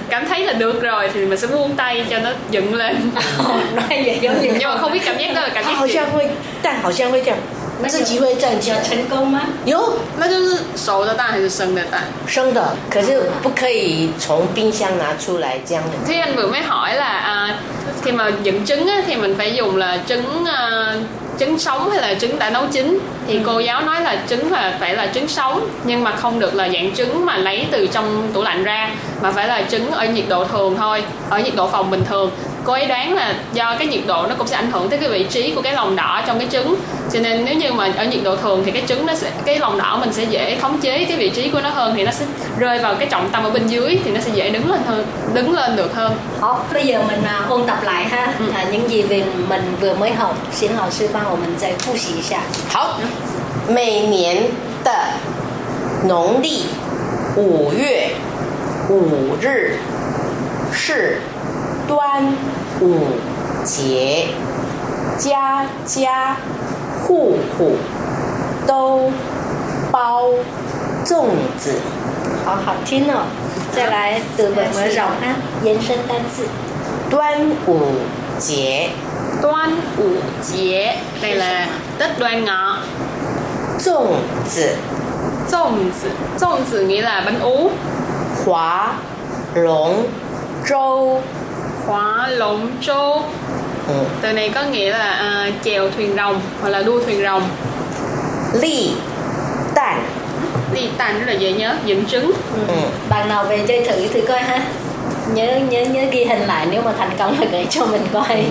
cảm thấy là được rồi thì mình sẽ buông tay cho nó dựng lên (laughs) nói vậy giống như nhưng mà không biết cảm giác đó là cảm giác 好像会蛋好像会这样 自己会站起来，成功吗？有，那就是熟的蛋还是生的蛋？生的，可是不可以从冰箱拿出来这样的。Thế anh vừa mới hỏi là à, khi mà dựng trứng á, thì mình phải dùng là trứng à, trứng sống hay là trứng đã nấu chín thì cô giáo nói là trứng là phải là trứng sống nhưng mà không được là dạng trứng mà lấy từ trong tủ lạnh ra mà phải là trứng ở nhiệt độ thường thôi ở nhiệt độ phòng bình thường cô ấy đoán là do cái nhiệt độ nó cũng sẽ ảnh hưởng tới cái vị trí của cái lòng đỏ trong cái trứng cho nên nếu như mà ở nhiệt độ thường thì cái trứng nó sẽ cái lòng đỏ mình sẽ dễ khống chế cái vị trí của nó hơn thì nó sẽ rơi vào cái trọng tâm ở bên dưới thì nó sẽ dễ đứng lên hơn đứng lên được hơn. Tốt, bây giờ mình uh, ôn tập lại ha ừ. à, những gì về mình vừa mới học. Xin lão sư帮我们再复习一下。好，每年的农历五月五日是 端午节家家户户都包粽子。好好听哦再来我们的早安延伸单词。端午节端午节对了端午。粽子。粽子粽子你来问哦。划龙舟。Hóa Lũng Châu ừ. Từ này có nghĩa là uh, chèo thuyền rồng hoặc là đua thuyền rồng. Ly Tàn Ly Tàn rất là dễ nhớ, dựng trứng. Ừ. Bạn nào về chơi thử thử coi ha. Nhớ nhớ nhớ ghi hình lại nếu mà thành công là gửi cho mình coi. Ừ.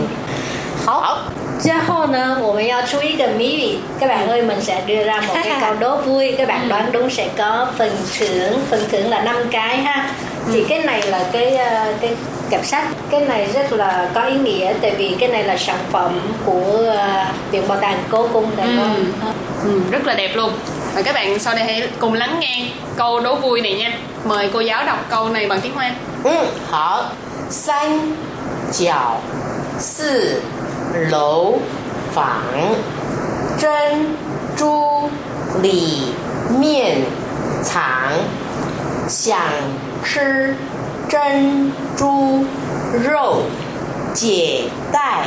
好。之后呢，我们要出一个谜语，các bạn ơi mình sẽ đưa ra một cái câu đố vui, các bạn đoán đúng sẽ có phần thưởng, phần thưởng là 5 cái ha. thì cái này là cái ờ, cái kẹp sách cái này rất là có ý nghĩa tại vì cái này là sản phẩm của ờ, viện bảo tàng cố cung đại ừ. ừ, rất là đẹp luôn. Và các bạn sau đây hãy cùng lắng nghe câu đố vui này nha. Mời cô giáo đọc câu này bằng tiếng hoa. Ừ, họ. San chào sư lấu phẳng. Chân chu lì. Miên thẳng. 想吃珍珠肉，解带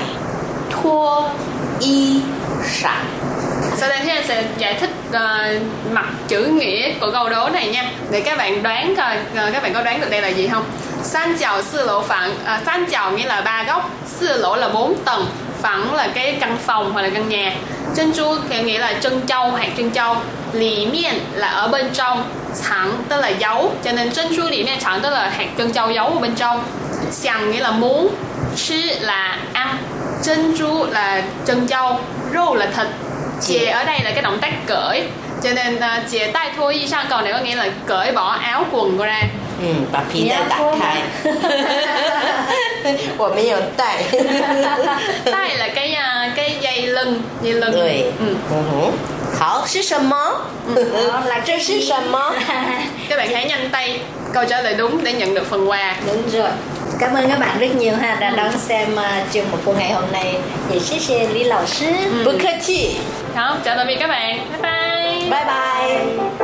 脱衣裳。Sau đây thì anh sẽ giải thích uh, mặt chữ nghĩa của câu đố này nha Để các bạn đoán coi uh, các bạn có đoán được đây là gì không San chào sư lỗ phẳng uh, San chào nghĩa là ba góc Sư lỗ là bốn tầng phẳng là cái căn phòng hoặc là căn nhà chân chu thì nghĩa là chân châu hạt chân châu lì miệng là ở bên trong thẳng tức là giấu cho nên chân chu lì miệng thẳng tức là hạt chân châu giấu ở bên trong xiang nghĩa là muốn chứ là ăn chân chu là chân châu rô là thịt chè ở đây là cái động tác cởi cho nên uh, chè tay thôi y sang còn này có nghĩa là cởi bỏ áo quần ra 嗯，把皮带打开。我没有带。(laughs) (laughs) 带 là cái uh, cái dây lưng, dây lưng. 对，嗯嗯 好，是什么？là 这是什么？Các bạn hãy nhanh tay câu trả lời đúng để nhận được phần quà. Đúng rồi. Cảm ơn các bạn rất nhiều ha đã đón xem uh, chương mục của ngày hôm nay. Vậy xin chào Lý lão sư. Ừ. 不客气。好，chào tạm biệt các bạn. Bye bye. Bye bye.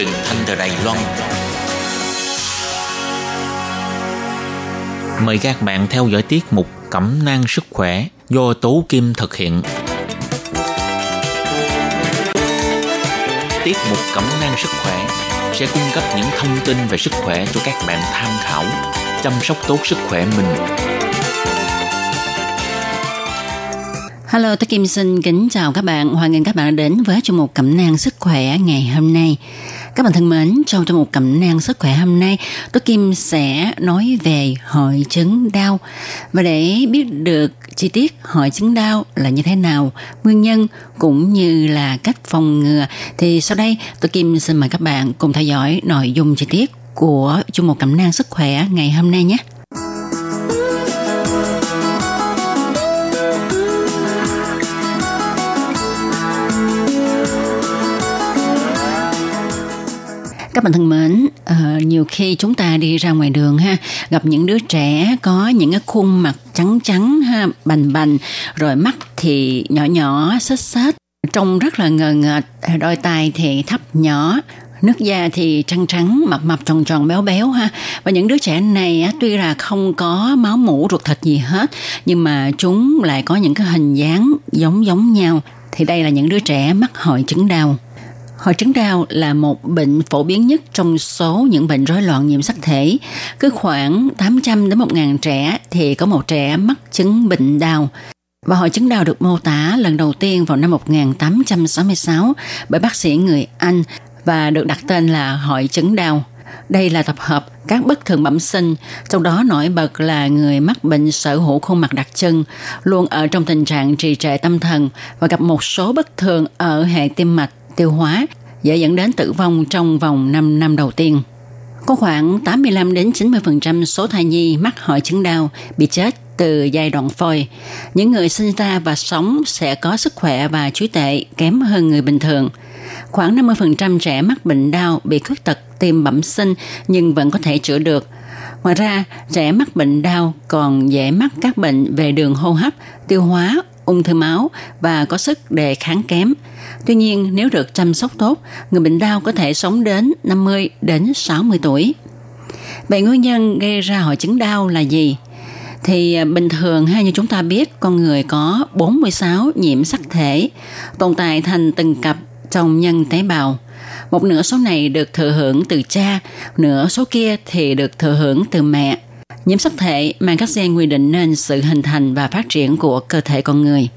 Truyền thanh từ Đài Loan. Mời các bạn theo dõi tiết mục Cẩm nang sức khỏe do Tố Kim thực hiện. Tiết mục Cẩm nang sức khỏe sẽ cung cấp những thông tin về sức khỏe cho các bạn tham khảo, chăm sóc tốt sức khỏe mình Hello, tôi Kim xin kính chào các bạn. Hoan nghênh các bạn đã đến với chương mục cẩm nang sức khỏe ngày hôm nay. Các bạn thân mến, trong trong một cẩm nang sức khỏe hôm nay, tôi Kim sẽ nói về hội chứng đau. Và để biết được chi tiết hội chứng đau là như thế nào, nguyên nhân cũng như là cách phòng ngừa, thì sau đây tôi Kim xin mời các bạn cùng theo dõi nội dung chi tiết của chung một cẩm nang sức khỏe ngày hôm nay nhé. Các bạn thân mến, uh, nhiều khi chúng ta đi ra ngoài đường ha, gặp những đứa trẻ có những cái khuôn mặt trắng trắng ha, bành bành, rồi mắt thì nhỏ nhỏ, xết xết, trông rất là ngờ ngợt, đôi tai thì thấp nhỏ, nước da thì trắng trắng, mập mập tròn tròn béo béo ha. Và những đứa trẻ này á, tuy là không có máu mủ ruột thịt gì hết, nhưng mà chúng lại có những cái hình dáng giống giống nhau. Thì đây là những đứa trẻ mắc hội chứng đau. Hội chứng đau là một bệnh phổ biến nhất trong số những bệnh rối loạn nhiễm sắc thể. Cứ khoảng 800 đến 1.000 trẻ thì có một trẻ mắc chứng bệnh đau. Và hội chứng đau được mô tả lần đầu tiên vào năm 1866 bởi bác sĩ người Anh và được đặt tên là hội chứng đau. Đây là tập hợp các bất thường bẩm sinh, trong đó nổi bật là người mắc bệnh sở hữu khuôn mặt đặc trưng, luôn ở trong tình trạng trì trệ tâm thần và gặp một số bất thường ở hệ tim mạch tiêu hóa dễ dẫn đến tử vong trong vòng 5 năm đầu tiên. Có khoảng 85 đến 90% số thai nhi mắc hội chứng đau bị chết từ giai đoạn phôi. Những người sinh ra và sống sẽ có sức khỏe và trí tệ kém hơn người bình thường. Khoảng 50% trẻ mắc bệnh đau bị khuyết tật tim bẩm sinh nhưng vẫn có thể chữa được. Ngoài ra, trẻ mắc bệnh đau còn dễ mắc các bệnh về đường hô hấp, tiêu hóa, ung thư máu và có sức đề kháng kém. Tuy nhiên, nếu được chăm sóc tốt, người bệnh đau có thể sống đến 50 đến 60 tuổi. Vậy nguyên nhân gây ra hội chứng đau là gì? Thì à, bình thường hay như chúng ta biết, con người có 46 nhiễm sắc thể tồn tại thành từng cặp trong nhân tế bào. Một nửa số này được thừa hưởng từ cha, nửa số kia thì được thừa hưởng từ mẹ. Nhiễm sắc thể mang các gen quy định nên sự hình thành và phát triển của cơ thể con người.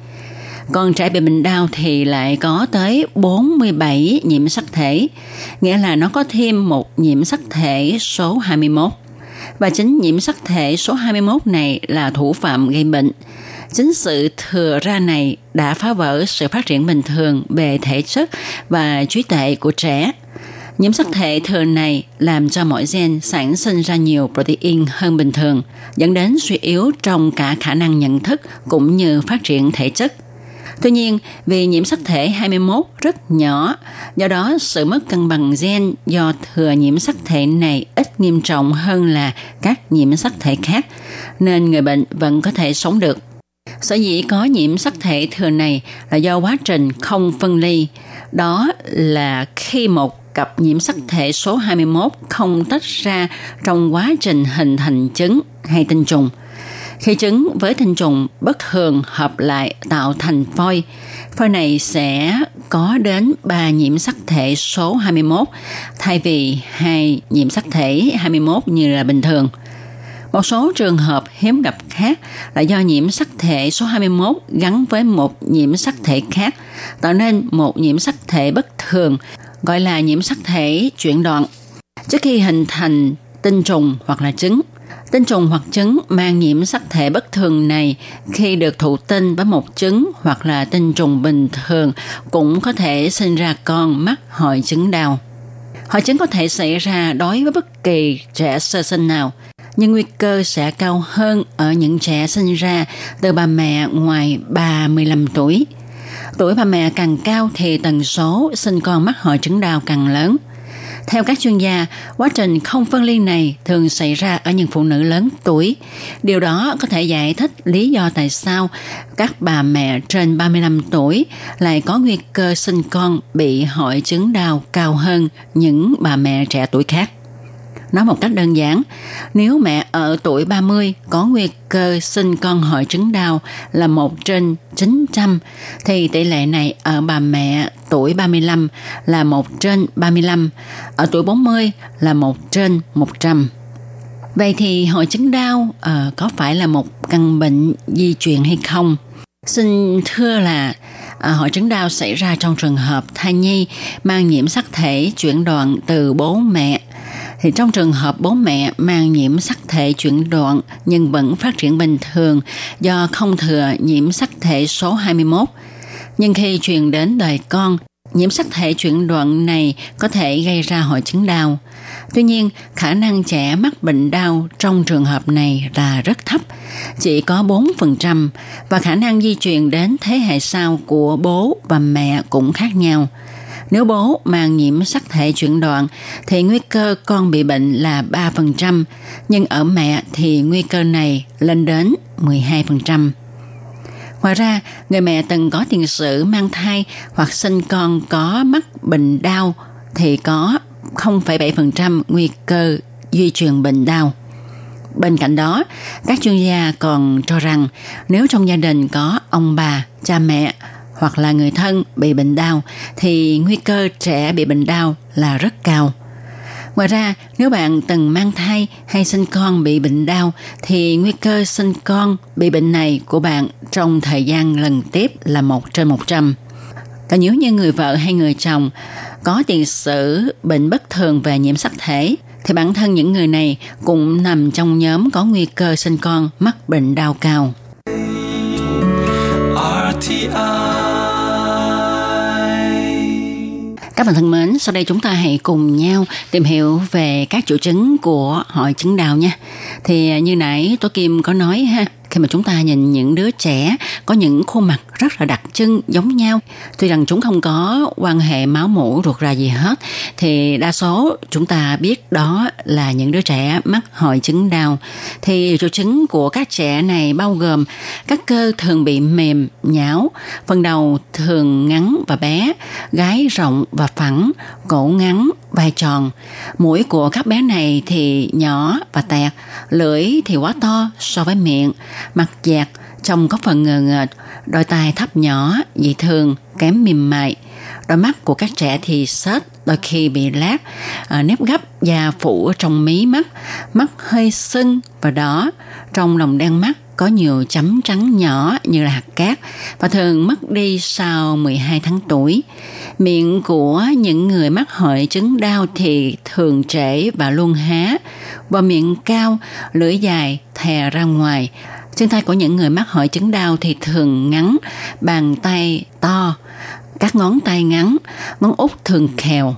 Còn trẻ bị bệnh đau thì lại có tới 47 nhiễm sắc thể, nghĩa là nó có thêm một nhiễm sắc thể số 21. Và chính nhiễm sắc thể số 21 này là thủ phạm gây bệnh. Chính sự thừa ra này đã phá vỡ sự phát triển bình thường về thể chất và trí tuệ của trẻ – Nhiễm sắc thể thường này làm cho mỗi gen sản sinh ra nhiều protein hơn bình thường, dẫn đến suy yếu trong cả khả năng nhận thức cũng như phát triển thể chất. Tuy nhiên, vì nhiễm sắc thể 21 rất nhỏ, do đó sự mất cân bằng gen do thừa nhiễm sắc thể này ít nghiêm trọng hơn là các nhiễm sắc thể khác, nên người bệnh vẫn có thể sống được. Sở dĩ có nhiễm sắc thể thừa này là do quá trình không phân ly, đó là khi một cặp nhiễm sắc thể số 21 không tách ra trong quá trình hình thành trứng hay tinh trùng. Khi trứng với tinh trùng bất thường hợp lại tạo thành phôi, phôi này sẽ có đến 3 nhiễm sắc thể số 21 thay vì hai nhiễm sắc thể 21 như là bình thường. Một số trường hợp hiếm gặp khác là do nhiễm sắc thể số 21 gắn với một nhiễm sắc thể khác, tạo nên một nhiễm sắc thể bất thường gọi là nhiễm sắc thể chuyển đoạn. Trước khi hình thành tinh trùng hoặc là trứng, tinh trùng hoặc trứng mang nhiễm sắc thể bất thường này khi được thụ tinh với một trứng hoặc là tinh trùng bình thường cũng có thể sinh ra con mắc hội chứng đau. Hội chứng có thể xảy ra đối với bất kỳ trẻ sơ sinh nào, nhưng nguy cơ sẽ cao hơn ở những trẻ sinh ra từ bà mẹ ngoài 35 tuổi – Tuổi bà mẹ càng cao thì tần số sinh con mắc hội chứng đau càng lớn. Theo các chuyên gia, quá trình không phân ly này thường xảy ra ở những phụ nữ lớn tuổi. Điều đó có thể giải thích lý do tại sao các bà mẹ trên 35 tuổi lại có nguy cơ sinh con bị hội chứng đau cao hơn những bà mẹ trẻ tuổi khác. Nói một cách đơn giản, nếu mẹ ở tuổi 30 có nguy cơ sinh con hội chứng đau là 1 trên 900, thì tỷ lệ này ở bà mẹ tuổi 35 là 1 trên 35, ở tuổi 40 là 1 trên 100. Vậy thì hội chứng đau uh, có phải là một căn bệnh di truyền hay không? Xin thưa là à, hội chứng đau xảy ra trong trường hợp thai nhi mang nhiễm sắc thể chuyển đoạn từ bố mẹ thì trong trường hợp bố mẹ mang nhiễm sắc thể chuyển đoạn nhưng vẫn phát triển bình thường do không thừa nhiễm sắc thể số 21. Nhưng khi truyền đến đời con, nhiễm sắc thể chuyển đoạn này có thể gây ra hội chứng đau. Tuy nhiên, khả năng trẻ mắc bệnh đau trong trường hợp này là rất thấp, chỉ có 4% và khả năng di truyền đến thế hệ sau của bố và mẹ cũng khác nhau – nếu bố mang nhiễm sắc thể chuyển đoạn thì nguy cơ con bị bệnh là 3%, nhưng ở mẹ thì nguy cơ này lên đến 12%. Ngoài ra, người mẹ từng có tiền sử mang thai hoặc sinh con có mắc bệnh đau thì có 0,7% nguy cơ duy truyền bệnh đau. Bên cạnh đó, các chuyên gia còn cho rằng nếu trong gia đình có ông bà, cha mẹ hoặc là người thân bị bệnh đau thì nguy cơ trẻ bị bệnh đau là rất cao. Ngoài ra, nếu bạn từng mang thai hay sinh con bị bệnh đau thì nguy cơ sinh con bị bệnh này của bạn trong thời gian lần tiếp là 1 trên 100. Còn nếu như người vợ hay người chồng có tiền sử bệnh bất thường về nhiễm sắc thể thì bản thân những người này cũng nằm trong nhóm có nguy cơ sinh con mắc bệnh đau cao. RTI Các bạn thân mến, sau đây chúng ta hãy cùng nhau tìm hiểu về các triệu chứng của hội chứng đau nha. Thì như nãy tôi Kim có nói ha, khi mà chúng ta nhìn những đứa trẻ có những khuôn mặt rất là đặc trưng, giống nhau. Tuy rằng chúng không có quan hệ máu mủ ruột rà gì hết, thì đa số chúng ta biết đó là những đứa trẻ mắc hội chứng đau. Thì triệu chứng của các trẻ này bao gồm các cơ thường bị mềm, nhão, phần đầu thường ngắn và bé, gái rộng và phẳng, cổ ngắn, vai tròn. Mũi của các bé này thì nhỏ và tẹt, lưỡi thì quá to so với miệng, mặt dẹt, trông có phần ngờ ngợt đôi tai thấp nhỏ dị thường kém mềm mại đôi mắt của các trẻ thì xết đôi khi bị lát à, nếp gấp da phủ ở trong mí mắt mắt hơi sưng và đỏ trong lòng đen mắt có nhiều chấm trắng nhỏ như là hạt cát và thường mất đi sau 12 tháng tuổi. Miệng của những người mắc hội chứng đau thì thường trễ và luôn há, và miệng cao, lưỡi dài, thè ra ngoài. Chân tay của những người mắc hội chứng đau thì thường ngắn, bàn tay to, các ngón tay ngắn, ngón út thường khèo.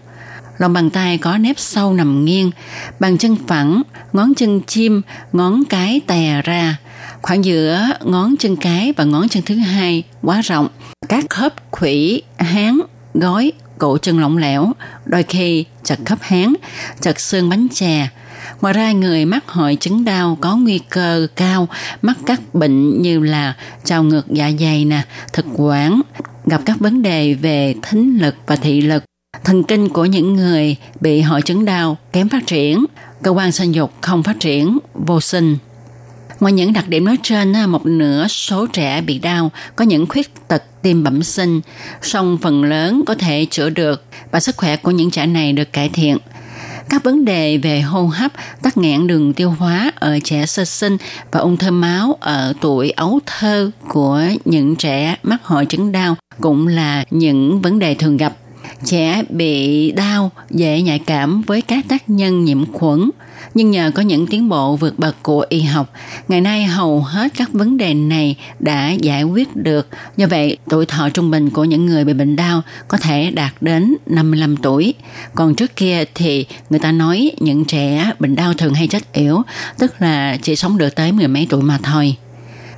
Lòng bàn tay có nếp sâu nằm nghiêng, bàn chân phẳng, ngón chân chim, ngón cái tè ra, khoảng giữa ngón chân cái và ngón chân thứ hai quá rộng. Các khớp khủy, háng, gói, cổ chân lỏng lẻo, đôi khi chật khớp háng, chật xương bánh chè. Ngoài ra, người mắc hội chứng đau có nguy cơ cao mắc các bệnh như là trào ngược dạ dày nè, thực quản, gặp các vấn đề về thính lực và thị lực. Thần kinh của những người bị hội chứng đau kém phát triển, cơ quan sinh dục không phát triển, vô sinh. Ngoài những đặc điểm nói trên, một nửa số trẻ bị đau có những khuyết tật tim bẩm sinh, song phần lớn có thể chữa được và sức khỏe của những trẻ này được cải thiện. Các vấn đề về hô hấp, tắc nghẽn đường tiêu hóa ở trẻ sơ sinh và ung thư máu ở tuổi ấu thơ của những trẻ mắc hội chứng đau cũng là những vấn đề thường gặp. Trẻ bị đau dễ nhạy cảm với các tác nhân nhiễm khuẩn, nhưng nhờ có những tiến bộ vượt bậc của y học, ngày nay hầu hết các vấn đề này đã giải quyết được. Do vậy, tuổi thọ trung bình của những người bị bệnh đau có thể đạt đến 55 tuổi. Còn trước kia thì người ta nói những trẻ bệnh đau thường hay chết yếu tức là chỉ sống được tới mười mấy tuổi mà thôi.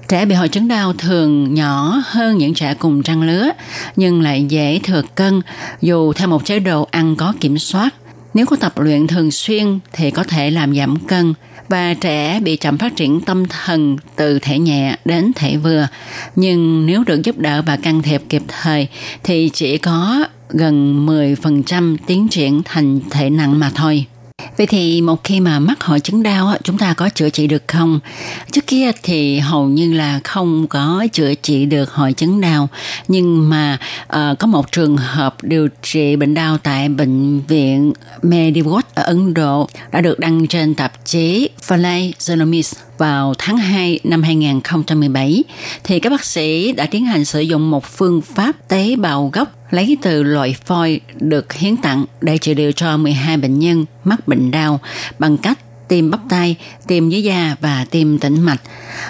Trẻ bị hội chứng đau thường nhỏ hơn những trẻ cùng trang lứa, nhưng lại dễ thừa cân dù theo một chế độ ăn có kiểm soát – Nếu có tập luyện thường xuyên thì có thể làm giảm cân và trẻ bị chậm phát triển tâm thần từ thể nhẹ đến thể vừa. Nhưng nếu được giúp đỡ và can thiệp kịp thời thì chỉ có gần 10% tiến triển thành thể nặng mà thôi. Vậy thì một khi mà mắc hội chứng đau chúng ta có chữa trị được không? Trước kia thì hầu như là không có chữa trị được hội chứng đau nhưng mà uh, có một trường hợp điều trị bệnh đau tại bệnh viện Mediwood ở Ấn Độ đã được đăng trên tạp chí Falay Genomics vào tháng 2 năm 2017 thì các bác sĩ đã tiến hành sử dụng một phương pháp tế bào gốc lấy từ loại phôi được hiến tặng để trị liệu cho 12 bệnh nhân mắc bệnh đau bằng cách tiêm bắp tay, tiêm dưới da và tiêm tĩnh mạch.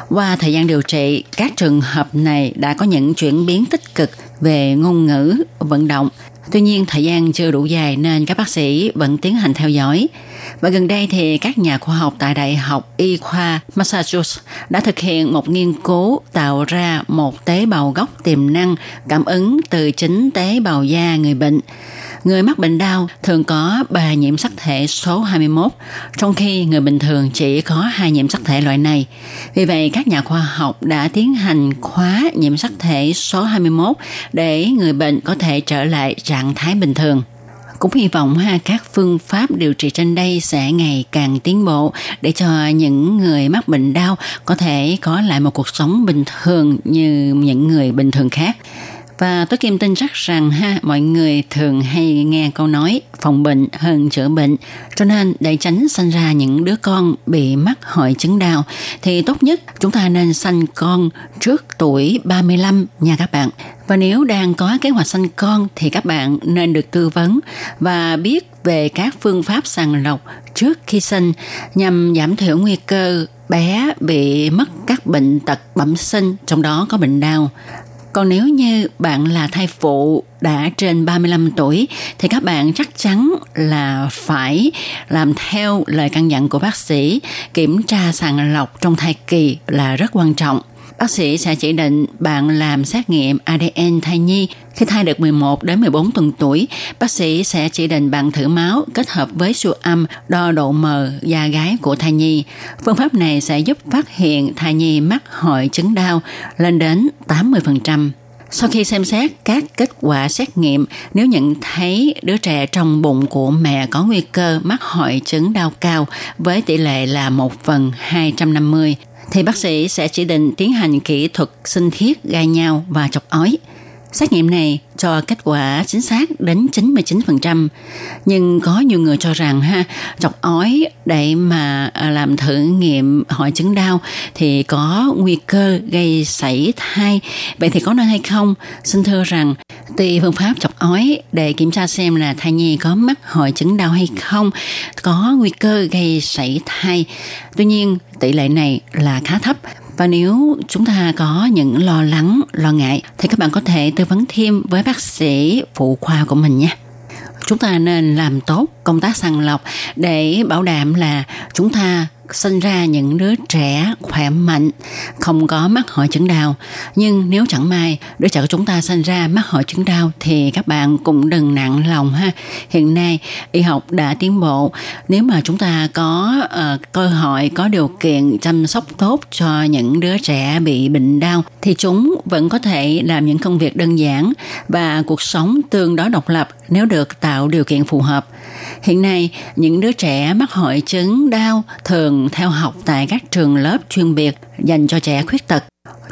Qua thời gian điều trị, các trường hợp này đã có những chuyển biến tích cực về ngôn ngữ, vận động. Tuy nhiên, thời gian chưa đủ dài nên các bác sĩ vẫn tiến hành theo dõi. Và gần đây thì các nhà khoa học tại Đại học Y khoa Massachusetts đã thực hiện một nghiên cứu tạo ra một tế bào gốc tiềm năng cảm ứng từ chính tế bào da người bệnh. Người mắc bệnh đau thường có 3 nhiễm sắc thể số 21, trong khi người bình thường chỉ có hai nhiễm sắc thể loại này. Vì vậy, các nhà khoa học đã tiến hành khóa nhiễm sắc thể số 21 để người bệnh có thể trở lại trạng thái bình thường. Cũng hy vọng ha các phương pháp điều trị trên đây sẽ ngày càng tiến bộ để cho những người mắc bệnh đau có thể có lại một cuộc sống bình thường như những người bình thường khác. Và tôi Kim tin chắc rằng ha, mọi người thường hay nghe câu nói, phòng bệnh hơn chữa bệnh. Cho nên để tránh sinh ra những đứa con bị mắc hội chứng đau, thì tốt nhất chúng ta nên sanh con trước tuổi 35 nha các bạn. Và nếu đang có kế hoạch sanh con thì các bạn nên được tư vấn và biết về các phương pháp sàng lọc trước khi sinh nhằm giảm thiểu nguy cơ bé bị mất các bệnh tật bẩm sinh, trong đó có bệnh đau còn nếu như bạn là thai phụ đã trên 35 tuổi thì các bạn chắc chắn là phải làm theo lời căn dặn của bác sĩ, kiểm tra sàng lọc trong thai kỳ là rất quan trọng. Bác sĩ sẽ chỉ định bạn làm xét nghiệm ADN thai nhi. Khi thai được 11 đến 14 tuần tuổi, bác sĩ sẽ chỉ định bạn thử máu kết hợp với siêu âm đo độ mờ da gái của thai nhi. Phương pháp này sẽ giúp phát hiện thai nhi mắc hội chứng đau lên đến 80%. Sau khi xem xét các kết quả xét nghiệm, nếu nhận thấy đứa trẻ trong bụng của mẹ có nguy cơ mắc hội chứng đau cao với tỷ lệ là 1 phần 250, thì bác sĩ sẽ chỉ định tiến hành kỹ thuật sinh thiết gai nhau và chọc ói. Xét nghiệm này cho kết quả chính xác đến 99%. Nhưng có nhiều người cho rằng ha, chọc ói để mà à, làm thử nghiệm hội chứng đau thì có nguy cơ gây sảy thai. Vậy thì có nên hay không? Xin thưa rằng tùy phương pháp chọc ói để kiểm tra xem là thai nhi có mắc hội chứng đau hay không, có nguy cơ gây sảy thai. Tuy nhiên tỷ lệ này là khá thấp và nếu chúng ta có những lo lắng, lo ngại thì các bạn có thể tư vấn thêm với bác sĩ phụ khoa của mình nhé chúng ta nên làm tốt công tác sàng lọc để bảo đảm là chúng ta sinh ra những đứa trẻ khỏe mạnh, không có mắc hội chứng đau. Nhưng nếu chẳng may đứa trẻ của chúng ta sinh ra mắc hội chứng đau thì các bạn cũng đừng nặng lòng ha. Hiện nay y học đã tiến bộ. Nếu mà chúng ta có uh, cơ hội, có điều kiện chăm sóc tốt cho những đứa trẻ bị bệnh đau thì chúng vẫn có thể làm những công việc đơn giản và cuộc sống tương đối độc lập nếu được tạo điều kiện phù hợp. Hiện nay, những đứa trẻ mắc hội chứng đau thường theo học tại các trường lớp chuyên biệt dành cho trẻ khuyết tật.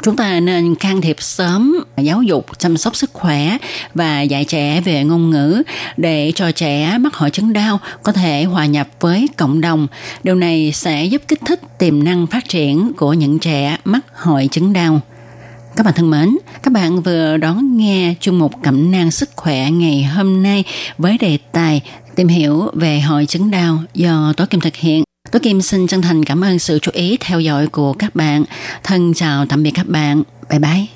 Chúng ta nên can thiệp sớm giáo dục, chăm sóc sức khỏe và dạy trẻ về ngôn ngữ để cho trẻ mắc hội chứng đau có thể hòa nhập với cộng đồng. Điều này sẽ giúp kích thích tiềm năng phát triển của những trẻ mắc hội chứng đau. Các bạn thân mến, các bạn vừa đón nghe chương mục cẩm nang sức khỏe ngày hôm nay với đề tài tìm hiểu về hội chứng đau do Tố Kim thực hiện. Tố Kim xin chân thành cảm ơn sự chú ý theo dõi của các bạn. Thân chào tạm biệt các bạn. Bye bye.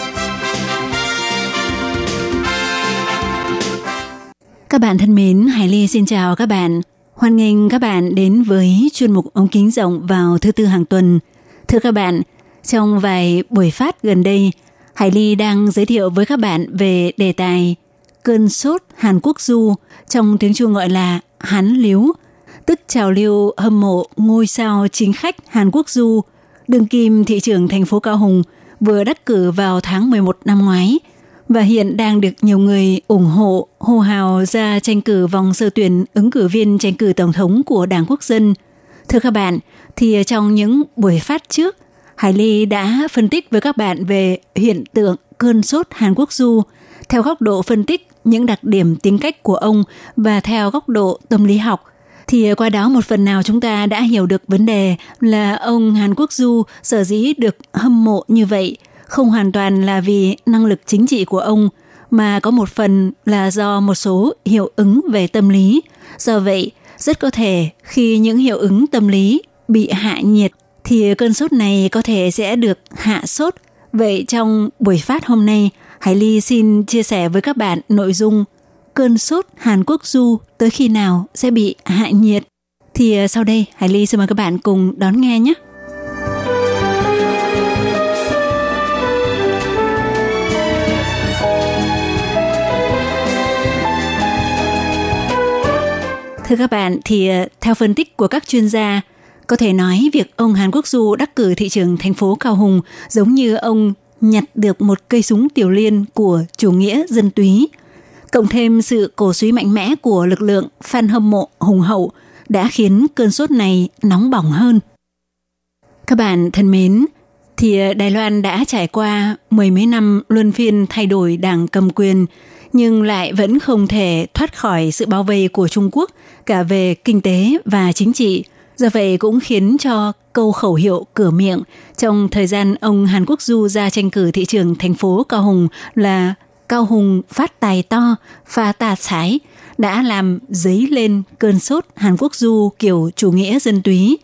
Các bạn thân mến, Hải Ly xin chào các bạn. Hoan nghênh các bạn đến với chuyên mục ống kính rộng vào thứ tư hàng tuần. Thưa các bạn, trong vài buổi phát gần đây, Hải Ly đang giới thiệu với các bạn về đề tài cơn sốt Hàn Quốc du, trong tiếng Trung gọi là Hán Liếu, tức trào lưu hâm mộ ngôi sao chính khách Hàn Quốc du, đương kim thị trưởng thành phố Cao Hùng vừa đắc cử vào tháng 11 năm ngoái và hiện đang được nhiều người ủng hộ hô hào ra tranh cử vòng sơ tuyển ứng cử viên tranh cử tổng thống của Đảng Quốc dân. Thưa các bạn, thì trong những buổi phát trước, Hải Ly đã phân tích với các bạn về hiện tượng cơn sốt Hàn Quốc du theo góc độ phân tích những đặc điểm tính cách của ông và theo góc độ tâm lý học thì qua đó một phần nào chúng ta đã hiểu được vấn đề là ông Hàn Quốc Du sở dĩ được hâm mộ như vậy không hoàn toàn là vì năng lực chính trị của ông mà có một phần là do một số hiệu ứng về tâm lý. Do vậy, rất có thể khi những hiệu ứng tâm lý bị hạ nhiệt thì cơn sốt này có thể sẽ được hạ sốt. Vậy trong buổi phát hôm nay, Hải Ly xin chia sẻ với các bạn nội dung cơn sốt Hàn Quốc du tới khi nào sẽ bị hạ nhiệt. Thì à, sau đây Hải Ly xin mời các bạn cùng đón nghe nhé. Thưa các bạn, thì ờ, theo phân tích của các chuyên gia, có thể nói việc ông Hàn Quốc Du đắc cử thị trường thành phố Cao Hùng giống như ông nhặt được một cây súng tiểu liên của chủ nghĩa dân túy. Cộng thêm sự cổ suý mạnh mẽ của lực lượng fan hâm mộ hùng hậu đã khiến cơn sốt này nóng bỏng hơn. Các bạn thân mến, thì ờ, Đài Loan đã trải qua mười mấy năm luân phiên thay đổi đảng cầm quyền, nhưng lại vẫn không thể thoát khỏi sự bao vây của Trung Quốc cả về kinh tế và chính trị. Do vậy cũng khiến cho câu khẩu hiệu cửa miệng trong thời gian ông Hàn Quốc Du ra tranh cử thị trường thành phố Cao Hùng là Cao Hùng phát tài to, pha tà sái đã làm dấy lên cơn sốt Hàn Quốc Du kiểu chủ nghĩa dân túy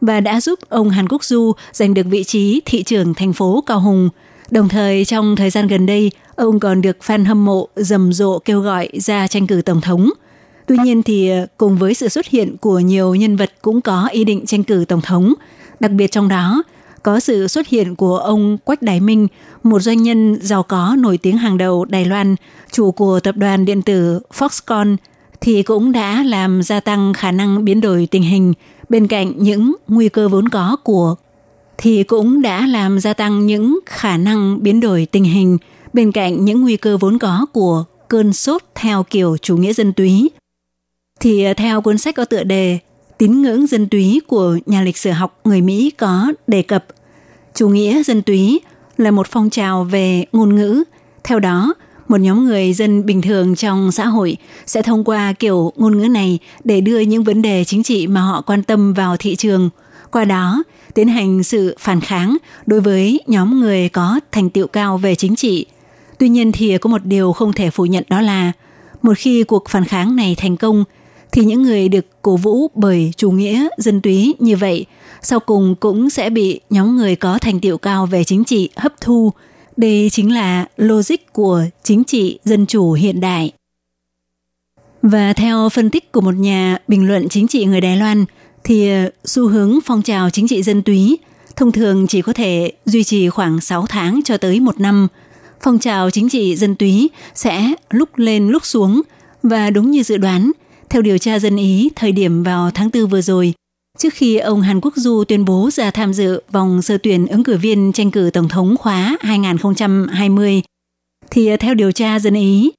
và đã giúp ông Hàn Quốc Du giành được vị trí thị trưởng thành phố Cao Hùng. Đồng thời trong thời gian gần đây, ông còn được fan hâm mộ rầm rộ kêu gọi ra tranh cử tổng thống – Tuy nhiên thì ờ, cùng với sự xuất hiện của nhiều nhân vật cũng có ý định tranh cử tổng thống, đặc biệt trong đó có sự xuất hiện của ông Quách Đại Minh, một doanh nhân giàu có nổi tiếng hàng đầu Đài Loan, chủ của tập đoàn điện tử Foxconn, thì cũng đã làm gia tăng khả năng biến đổi tình hình bên cạnh những nguy cơ vốn có của thì cũng đã làm gia tăng những khả năng biến đổi tình hình bên cạnh những nguy cơ vốn có của cơn sốt theo kiểu chủ nghĩa dân túy thì ờ, theo cuốn sách có tựa đề Tín ngưỡng dân túy của nhà lịch sử học người Mỹ có đề cập chủ nghĩa dân túy là một phong trào về ngôn ngữ. Theo đó, một nhóm người dân bình thường trong xã hội sẽ thông qua kiểu ngôn ngữ này để đưa những vấn đề chính trị mà họ quan tâm vào thị trường. Qua đó, tiến hành sự phản kháng đối với nhóm người có thành tựu cao về chính trị. Tuy nhiên thì có một điều không thể phủ nhận đó là một khi cuộc phản kháng này thành công thì những người được cổ vũ bởi chủ nghĩa dân túy như vậy sau cùng cũng sẽ bị nhóm người có thành tiệu cao về chính trị hấp thu. Đây chính là logic của chính trị dân chủ hiện đại. Và theo phân tích của một nhà bình luận chính trị người Đài Loan, thì ờ, xu hướng phong trào chính trị dân túy thông thường chỉ có thể duy trì khoảng 6 tháng cho tới một năm. Phong trào chính trị dân túy sẽ lúc lên lúc xuống và đúng như dự đoán – theo điều tra dân Ý, thời điểm vào tháng 4 vừa rồi, trước khi ông Hàn Quốc Du tuyên bố ra tham dự vòng sơ tuyển ứng cử viên tranh cử Tổng thống khóa 2020, thì ờ, theo điều tra dân Ý,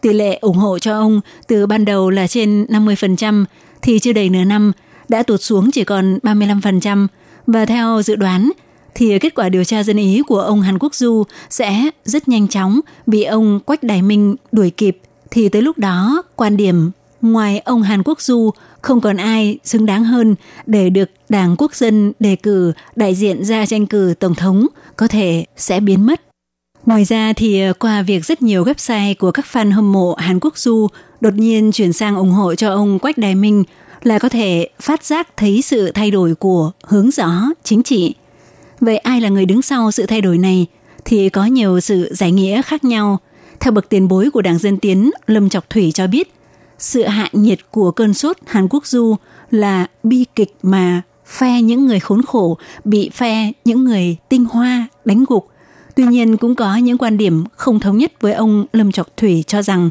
tỷ lệ ủng hộ cho ông từ ban đầu là trên 50%, thì chưa đầy nửa năm đã tụt xuống chỉ còn 35%. Và theo dự đoán, thì kết quả điều tra dân Ý của ông Hàn Quốc Du sẽ rất nhanh chóng bị ông Quách Đại Minh đuổi kịp thì tới lúc đó quan điểm ngoài ông Hàn Quốc Du không còn ai xứng đáng hơn để được Đảng Quốc dân đề cử đại diện ra tranh cử Tổng thống có thể sẽ biến mất. Ngoài ra thì qua việc rất nhiều website của các fan hâm mộ Hàn Quốc Du đột nhiên chuyển sang ủng hộ cho ông Quách Đài Minh là có thể phát giác thấy sự thay đổi của hướng gió chính trị. Vậy ai là người đứng sau sự thay đổi này thì có nhiều sự giải nghĩa khác nhau. Theo bậc tiền bối của Đảng Dân Tiến, Lâm Trọc Thủy cho biết, sự hạ nhiệt của cơn sốt Hàn Quốc Du là bi kịch mà phe những người khốn khổ bị phe những người tinh hoa đánh gục. Tuy nhiên cũng có những quan điểm không thống nhất với ông Lâm Trọc Thủy cho rằng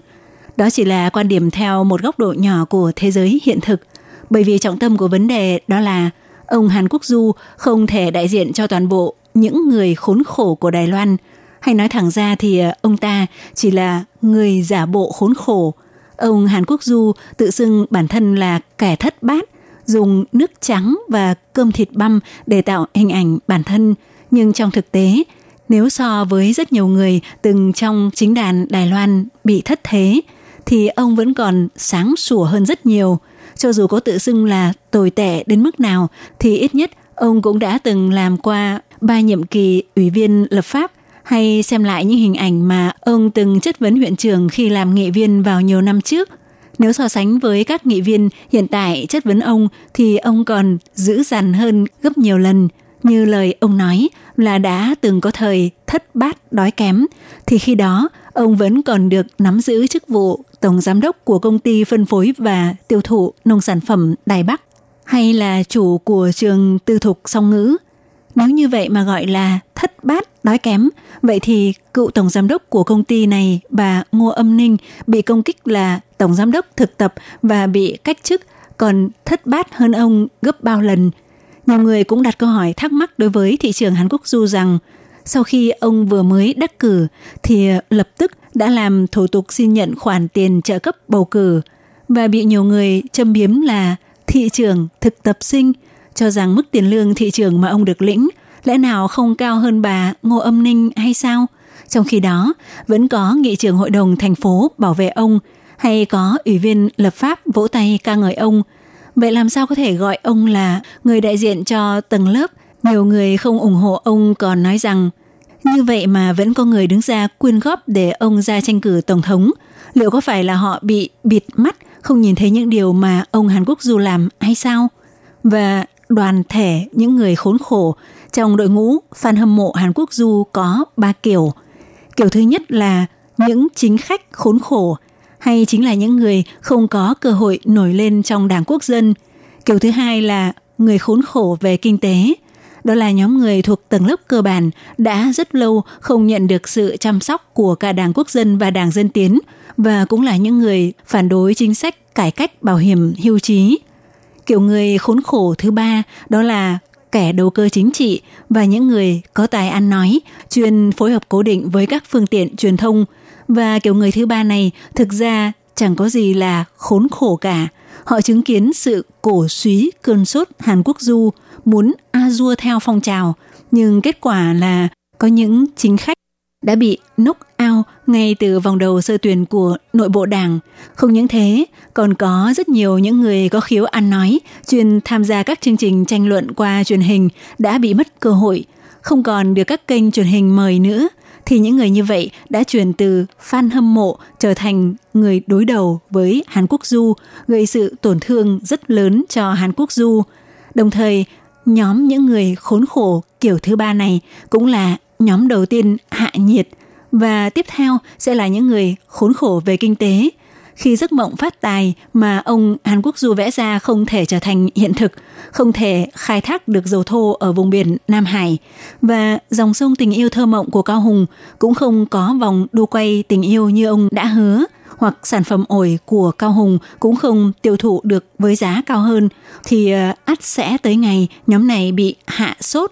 đó chỉ là quan điểm theo một góc độ nhỏ của thế giới hiện thực, bởi vì trọng tâm của vấn đề đó là ông Hàn Quốc Du không thể đại diện cho toàn bộ những người khốn khổ của Đài Loan. Hay nói thẳng ra thì ờ, ông ta chỉ là người giả bộ khốn khổ. Ông Hàn Quốc Du tự xưng bản thân là kẻ thất bát, dùng nước trắng và cơm thịt băm để tạo hình ảnh bản thân. Nhưng trong thực tế, nếu so với rất nhiều người từng trong chính đàn Đài Loan bị thất thế, thì ông vẫn còn sáng sủa hơn rất nhiều. Cho dù có tự xưng là tồi tệ đến mức nào, thì ít nhất ông cũng đã từng làm qua ba nhiệm kỳ ủy viên lập pháp hay xem lại những hình ảnh mà ông từng chất vấn huyện trưởng khi làm nghị viên vào nhiều năm trước. Nếu so sánh với các nghị viên hiện tại chất vấn ông thì ông còn dữ dằn hơn gấp nhiều lần. Như lời ông nói là đã từng có thời thất bát đói kém, thì khi đó ông vẫn còn được nắm giữ chức vụ tổng giám đốc của công ty phân phối và tiêu thụ nông sản phẩm Đài Bắc hay là chủ của trường tư thục song ngữ. Nếu như vậy mà gọi là thất bát đói kém, vậy thì cựu tổng giám đốc của công ty này bà Ngô Âm Ninh bị công kích là tổng giám đốc thực tập và bị cách chức còn thất bát hơn ông gấp bao lần. Nhiều người cũng đặt câu hỏi thắc mắc đối với thị trường Hàn Quốc Du rằng sau khi ông vừa mới đắc cử thì lập tức đã làm thủ tục xin nhận khoản tiền trợ cấp bầu cử và bị nhiều người châm biếm là thị trường thực tập sinh cho rằng mức tiền lương thị trường mà ông được lĩnh lẽ nào không cao hơn bà Ngô Âm Ninh hay sao? Trong khi đó, vẫn có nghị trưởng hội đồng thành phố bảo vệ ông hay có ủy viên lập pháp vỗ tay ca ngợi ông. Vậy làm sao có thể gọi ông là người đại diện cho tầng lớp? Nhiều người không ủng hộ ông còn nói rằng như vậy mà vẫn có người đứng ra quyên góp để ông ra tranh cử tổng thống. Liệu có phải là họ bị bịt mắt, không nhìn thấy những điều mà ông Hàn Quốc Du làm hay sao? Và đoàn thể, những người khốn khổ trong đội ngũ fan hâm mộ Hàn Quốc Du có ba kiểu. Kiểu thứ nhất là những chính khách khốn khổ, hay chính là những người không có cơ hội nổi lên trong đảng quốc dân. Kiểu thứ hai là người khốn khổ về kinh tế. Đó là nhóm người thuộc tầng lớp cơ bản đã rất lâu không nhận được sự chăm sóc của cả đảng quốc dân và đảng dân tiến và cũng là những người phản đối chính sách cải cách bảo hiểm hưu trí. Kiểu người khốn khổ thứ ba đó là kẻ đầu cơ chính trị và những người có tài ăn nói, chuyên phối hợp cố định với các phương tiện truyền thông. Và kiểu người thứ ba này thực ra chẳng có gì là khốn khổ cả. Họ chứng kiến sự cổ suý cơn sốt Hàn Quốc du, muốn a dua theo phong trào, nhưng kết quả là có những chính khách đã bị knock out ngay từ vòng đầu sơ tuyển của nội bộ đảng. Không những thế, còn có rất nhiều những người có khiếu ăn nói, chuyên tham gia các chương trình tranh luận qua truyền hình đã bị mất cơ hội, không còn được các kênh truyền hình mời nữa, thì những người như vậy đã chuyển từ fan hâm mộ trở thành người đối đầu với Hàn Quốc Du, gây sự tổn thương rất lớn cho Hàn Quốc Du. Đồng thời, nhóm những người khốn khổ kiểu thứ ba này cũng là nhóm đầu tiên hạ nhiệt và tiếp theo sẽ là những người khốn khổ về kinh tế. Khi giấc mộng phát tài mà ông Hàn Quốc Du vẽ ra không thể trở thành hiện thực, không thể khai thác được dầu thô ở vùng biển Nam Hải và dòng sông tình yêu thơ mộng của Cao Hùng cũng không có vòng đu quay tình yêu như ông đã hứa hoặc sản phẩm ổi của Cao Hùng cũng không tiêu thụ được với giá cao hơn, thì ờ, ắt sẽ tới ngày nhóm này bị hạ sốt.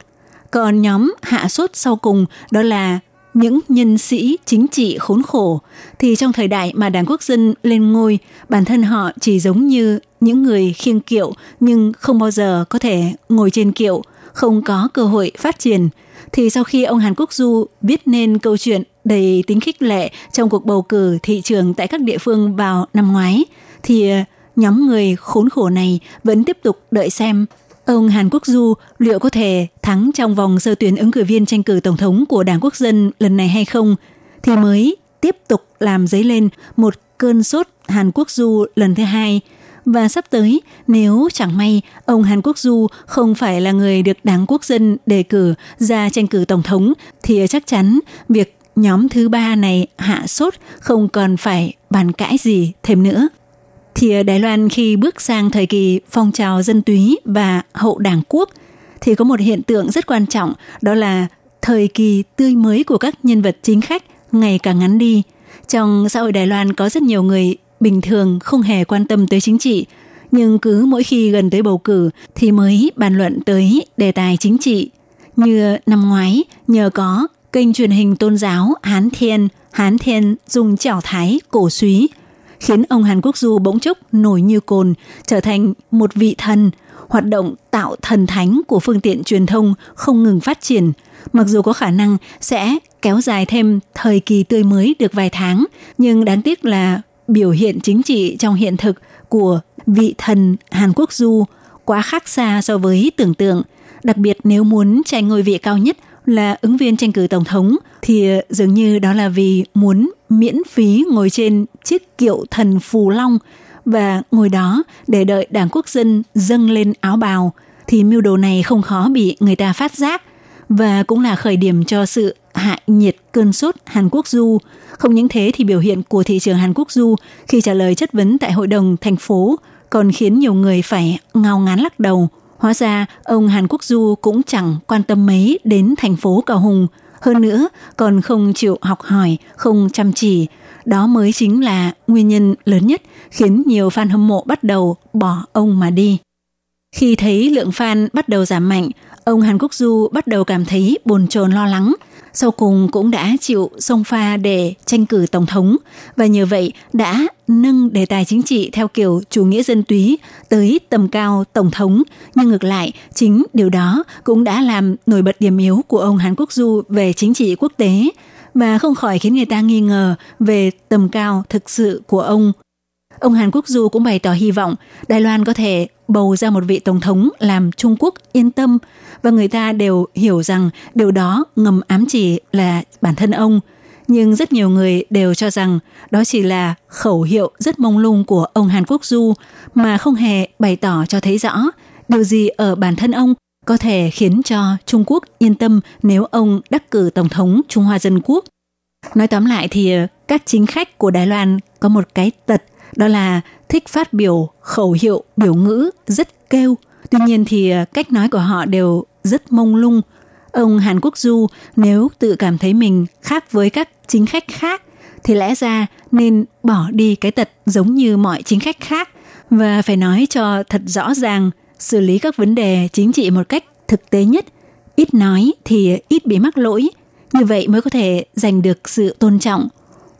Còn nhóm hạ sốt sau cùng đó là những nhân sĩ chính trị khốn khổ. Thì trong thời đại mà đảng quốc dân lên ngôi, bản thân họ chỉ giống như những người khiêng kiệu nhưng không bao giờ có thể ngồi trên kiệu, không có cơ hội phát triển. Thì sau khi ông Hàn Quốc Du viết nên câu chuyện đầy tính khích lệ trong cuộc bầu cử thị trường tại các địa phương vào năm ngoái, thì ờ, nhóm người khốn khổ này vẫn tiếp tục đợi xem ông Hàn Quốc Du liệu có thể thắng trong vòng sơ tuyển ứng cử viên tranh cử tổng thống của Đảng Quốc dân lần này hay không, thì mới tiếp tục làm dấy lên một cơn sốt Hàn Quốc Du lần thứ hai. Và sắp tới, nếu chẳng may ông Hàn Quốc Du không phải là người được Đảng Quốc dân đề cử ra tranh cử tổng thống, thì chắc chắn việc nhóm thứ ba này hạ sốt không còn phải bàn cãi gì thêm nữa thì Đài Loan khi bước sang thời kỳ phong trào dân túy và hậu đảng quốc thì có một hiện tượng rất quan trọng đó là thời kỳ tươi mới của các nhân vật chính khách ngày càng ngắn đi. Trong xã hội Đài Loan có rất nhiều người bình thường không hề quan tâm tới chính trị, nhưng cứ mỗi khi gần tới bầu cử thì mới bàn luận tới đề tài chính trị. Như năm ngoái, nhờ có kênh truyền hình tôn giáo Hán Thiên, Hán Thiên dùng chảo thái cổ suý khiến ông Hàn Quốc Du bỗng chốc nổi như cồn, trở thành một vị thần, hoạt động tạo thần thánh của phương tiện truyền thông không ngừng phát triển, mặc dù có khả năng sẽ kéo dài thêm thời kỳ tươi mới được vài tháng, nhưng đáng tiếc là biểu hiện chính trị trong hiện thực của vị thần Hàn Quốc Du quá khác xa so với tưởng tượng, đặc biệt nếu muốn tranh ngôi vị cao nhất là ứng viên tranh cử tổng thống thì ờ, dường như đó là vì muốn miễn phí ngồi trên chiếc kiệu thần phù long và ngồi đó để đợi đảng quốc dân dâng lên áo bào thì mưu đồ này không khó bị người ta phát giác và cũng là khởi điểm cho sự hạ nhiệt cơn sốt Hàn Quốc du. Không những thế thì biểu hiện của thị trường Hàn Quốc du khi trả lời chất vấn tại hội đồng thành phố còn khiến nhiều người phải ngao ngán lắc đầu. Hóa ra, ông Hàn Quốc Du cũng chẳng quan tâm mấy đến thành phố Cao Hùng. Hơn nữa, còn không chịu học hỏi, không chăm chỉ. Đó mới chính là nguyên nhân lớn nhất khiến nhiều fan hâm mộ bắt đầu bỏ ông mà đi. Khi thấy lượng fan bắt đầu giảm mạnh, ông Hàn Quốc Du bắt đầu cảm thấy bồn chồn lo lắng – sau cùng cũng đã chịu sông pha để tranh cử tổng thống và nhờ vậy đã nâng đề tài chính trị theo kiểu chủ nghĩa dân túy tới tầm cao tổng thống nhưng ngược lại chính điều đó cũng đã làm nổi bật điểm yếu của ông Hàn Quốc Du về chính trị quốc tế và không khỏi khiến người ta nghi ngờ về tầm cao thực sự của ông. Ông Hàn Quốc Du cũng bày tỏ hy vọng Đài Loan có thể bầu ra một vị tổng thống làm Trung Quốc yên tâm và người ta đều hiểu rằng điều đó ngầm ám chỉ là bản thân ông. Nhưng rất nhiều người đều cho rằng đó chỉ là khẩu hiệu rất mông lung của ông Hàn Quốc Du mà không hề bày tỏ cho thấy rõ điều gì ở bản thân ông có thể khiến cho Trung Quốc yên tâm nếu ông đắc cử Tổng thống Trung Hoa Dân Quốc. Nói tóm lại thì các chính khách của Đài Loan có một cái tật đó là thích phát biểu khẩu hiệu, biểu ngữ rất kêu. Tuy nhiên thì à, cách nói của họ đều rất mông lung. Ông Hàn Quốc Du, nếu tự cảm thấy mình khác với các chính khách khác, thì lẽ ra nên bỏ đi cái tật giống như mọi chính khách khác và phải nói cho thật rõ ràng, xử lý các vấn đề chính trị một cách thực tế nhất. Ít nói thì ít bị mắc lỗi. Như vậy mới có thể giành được sự tôn trọng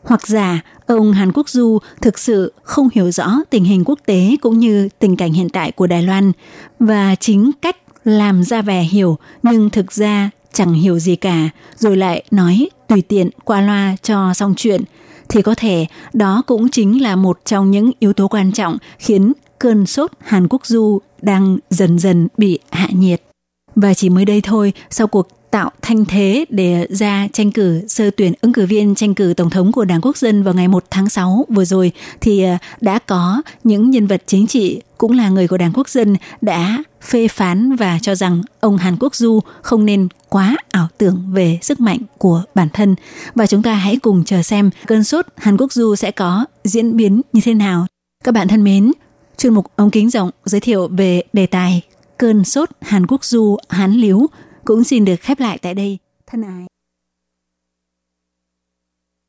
hoặc giả ông Hàn Quốc Du thực sự không hiểu rõ tình hình quốc tế cũng như tình cảnh hiện tại của Đài Loan và chính cách làm ra vẻ hiểu nhưng thực ra chẳng hiểu gì cả rồi lại nói tùy tiện qua loa cho xong chuyện thì có thể đó cũng chính là một trong những yếu tố quan trọng khiến cơn sốt Hàn Quốc Du đang dần dần bị hạ nhiệt. Và chỉ mới đây thôi, sau cuộc tạo thanh thế để ra tranh cử sơ tuyển ứng cử viên tranh cử tổng thống của Đảng Quốc dân vào ngày 1 tháng 6 vừa rồi thì ờ, đã có những nhân vật chính trị cũng là người của Đảng Quốc dân đã phê phán và cho rằng ông Hàn Quốc Du không nên quá ảo tưởng về sức mạnh của bản thân và chúng ta hãy cùng chờ xem cơn sốt Hàn Quốc Du sẽ có diễn biến như thế nào. Các bạn thân mến, chuyên mục ống kính rộng giới thiệu về đề tài cơn sốt Hàn Quốc Du Hán Liếu cũng xin được khép lại tại đây. Thân ái.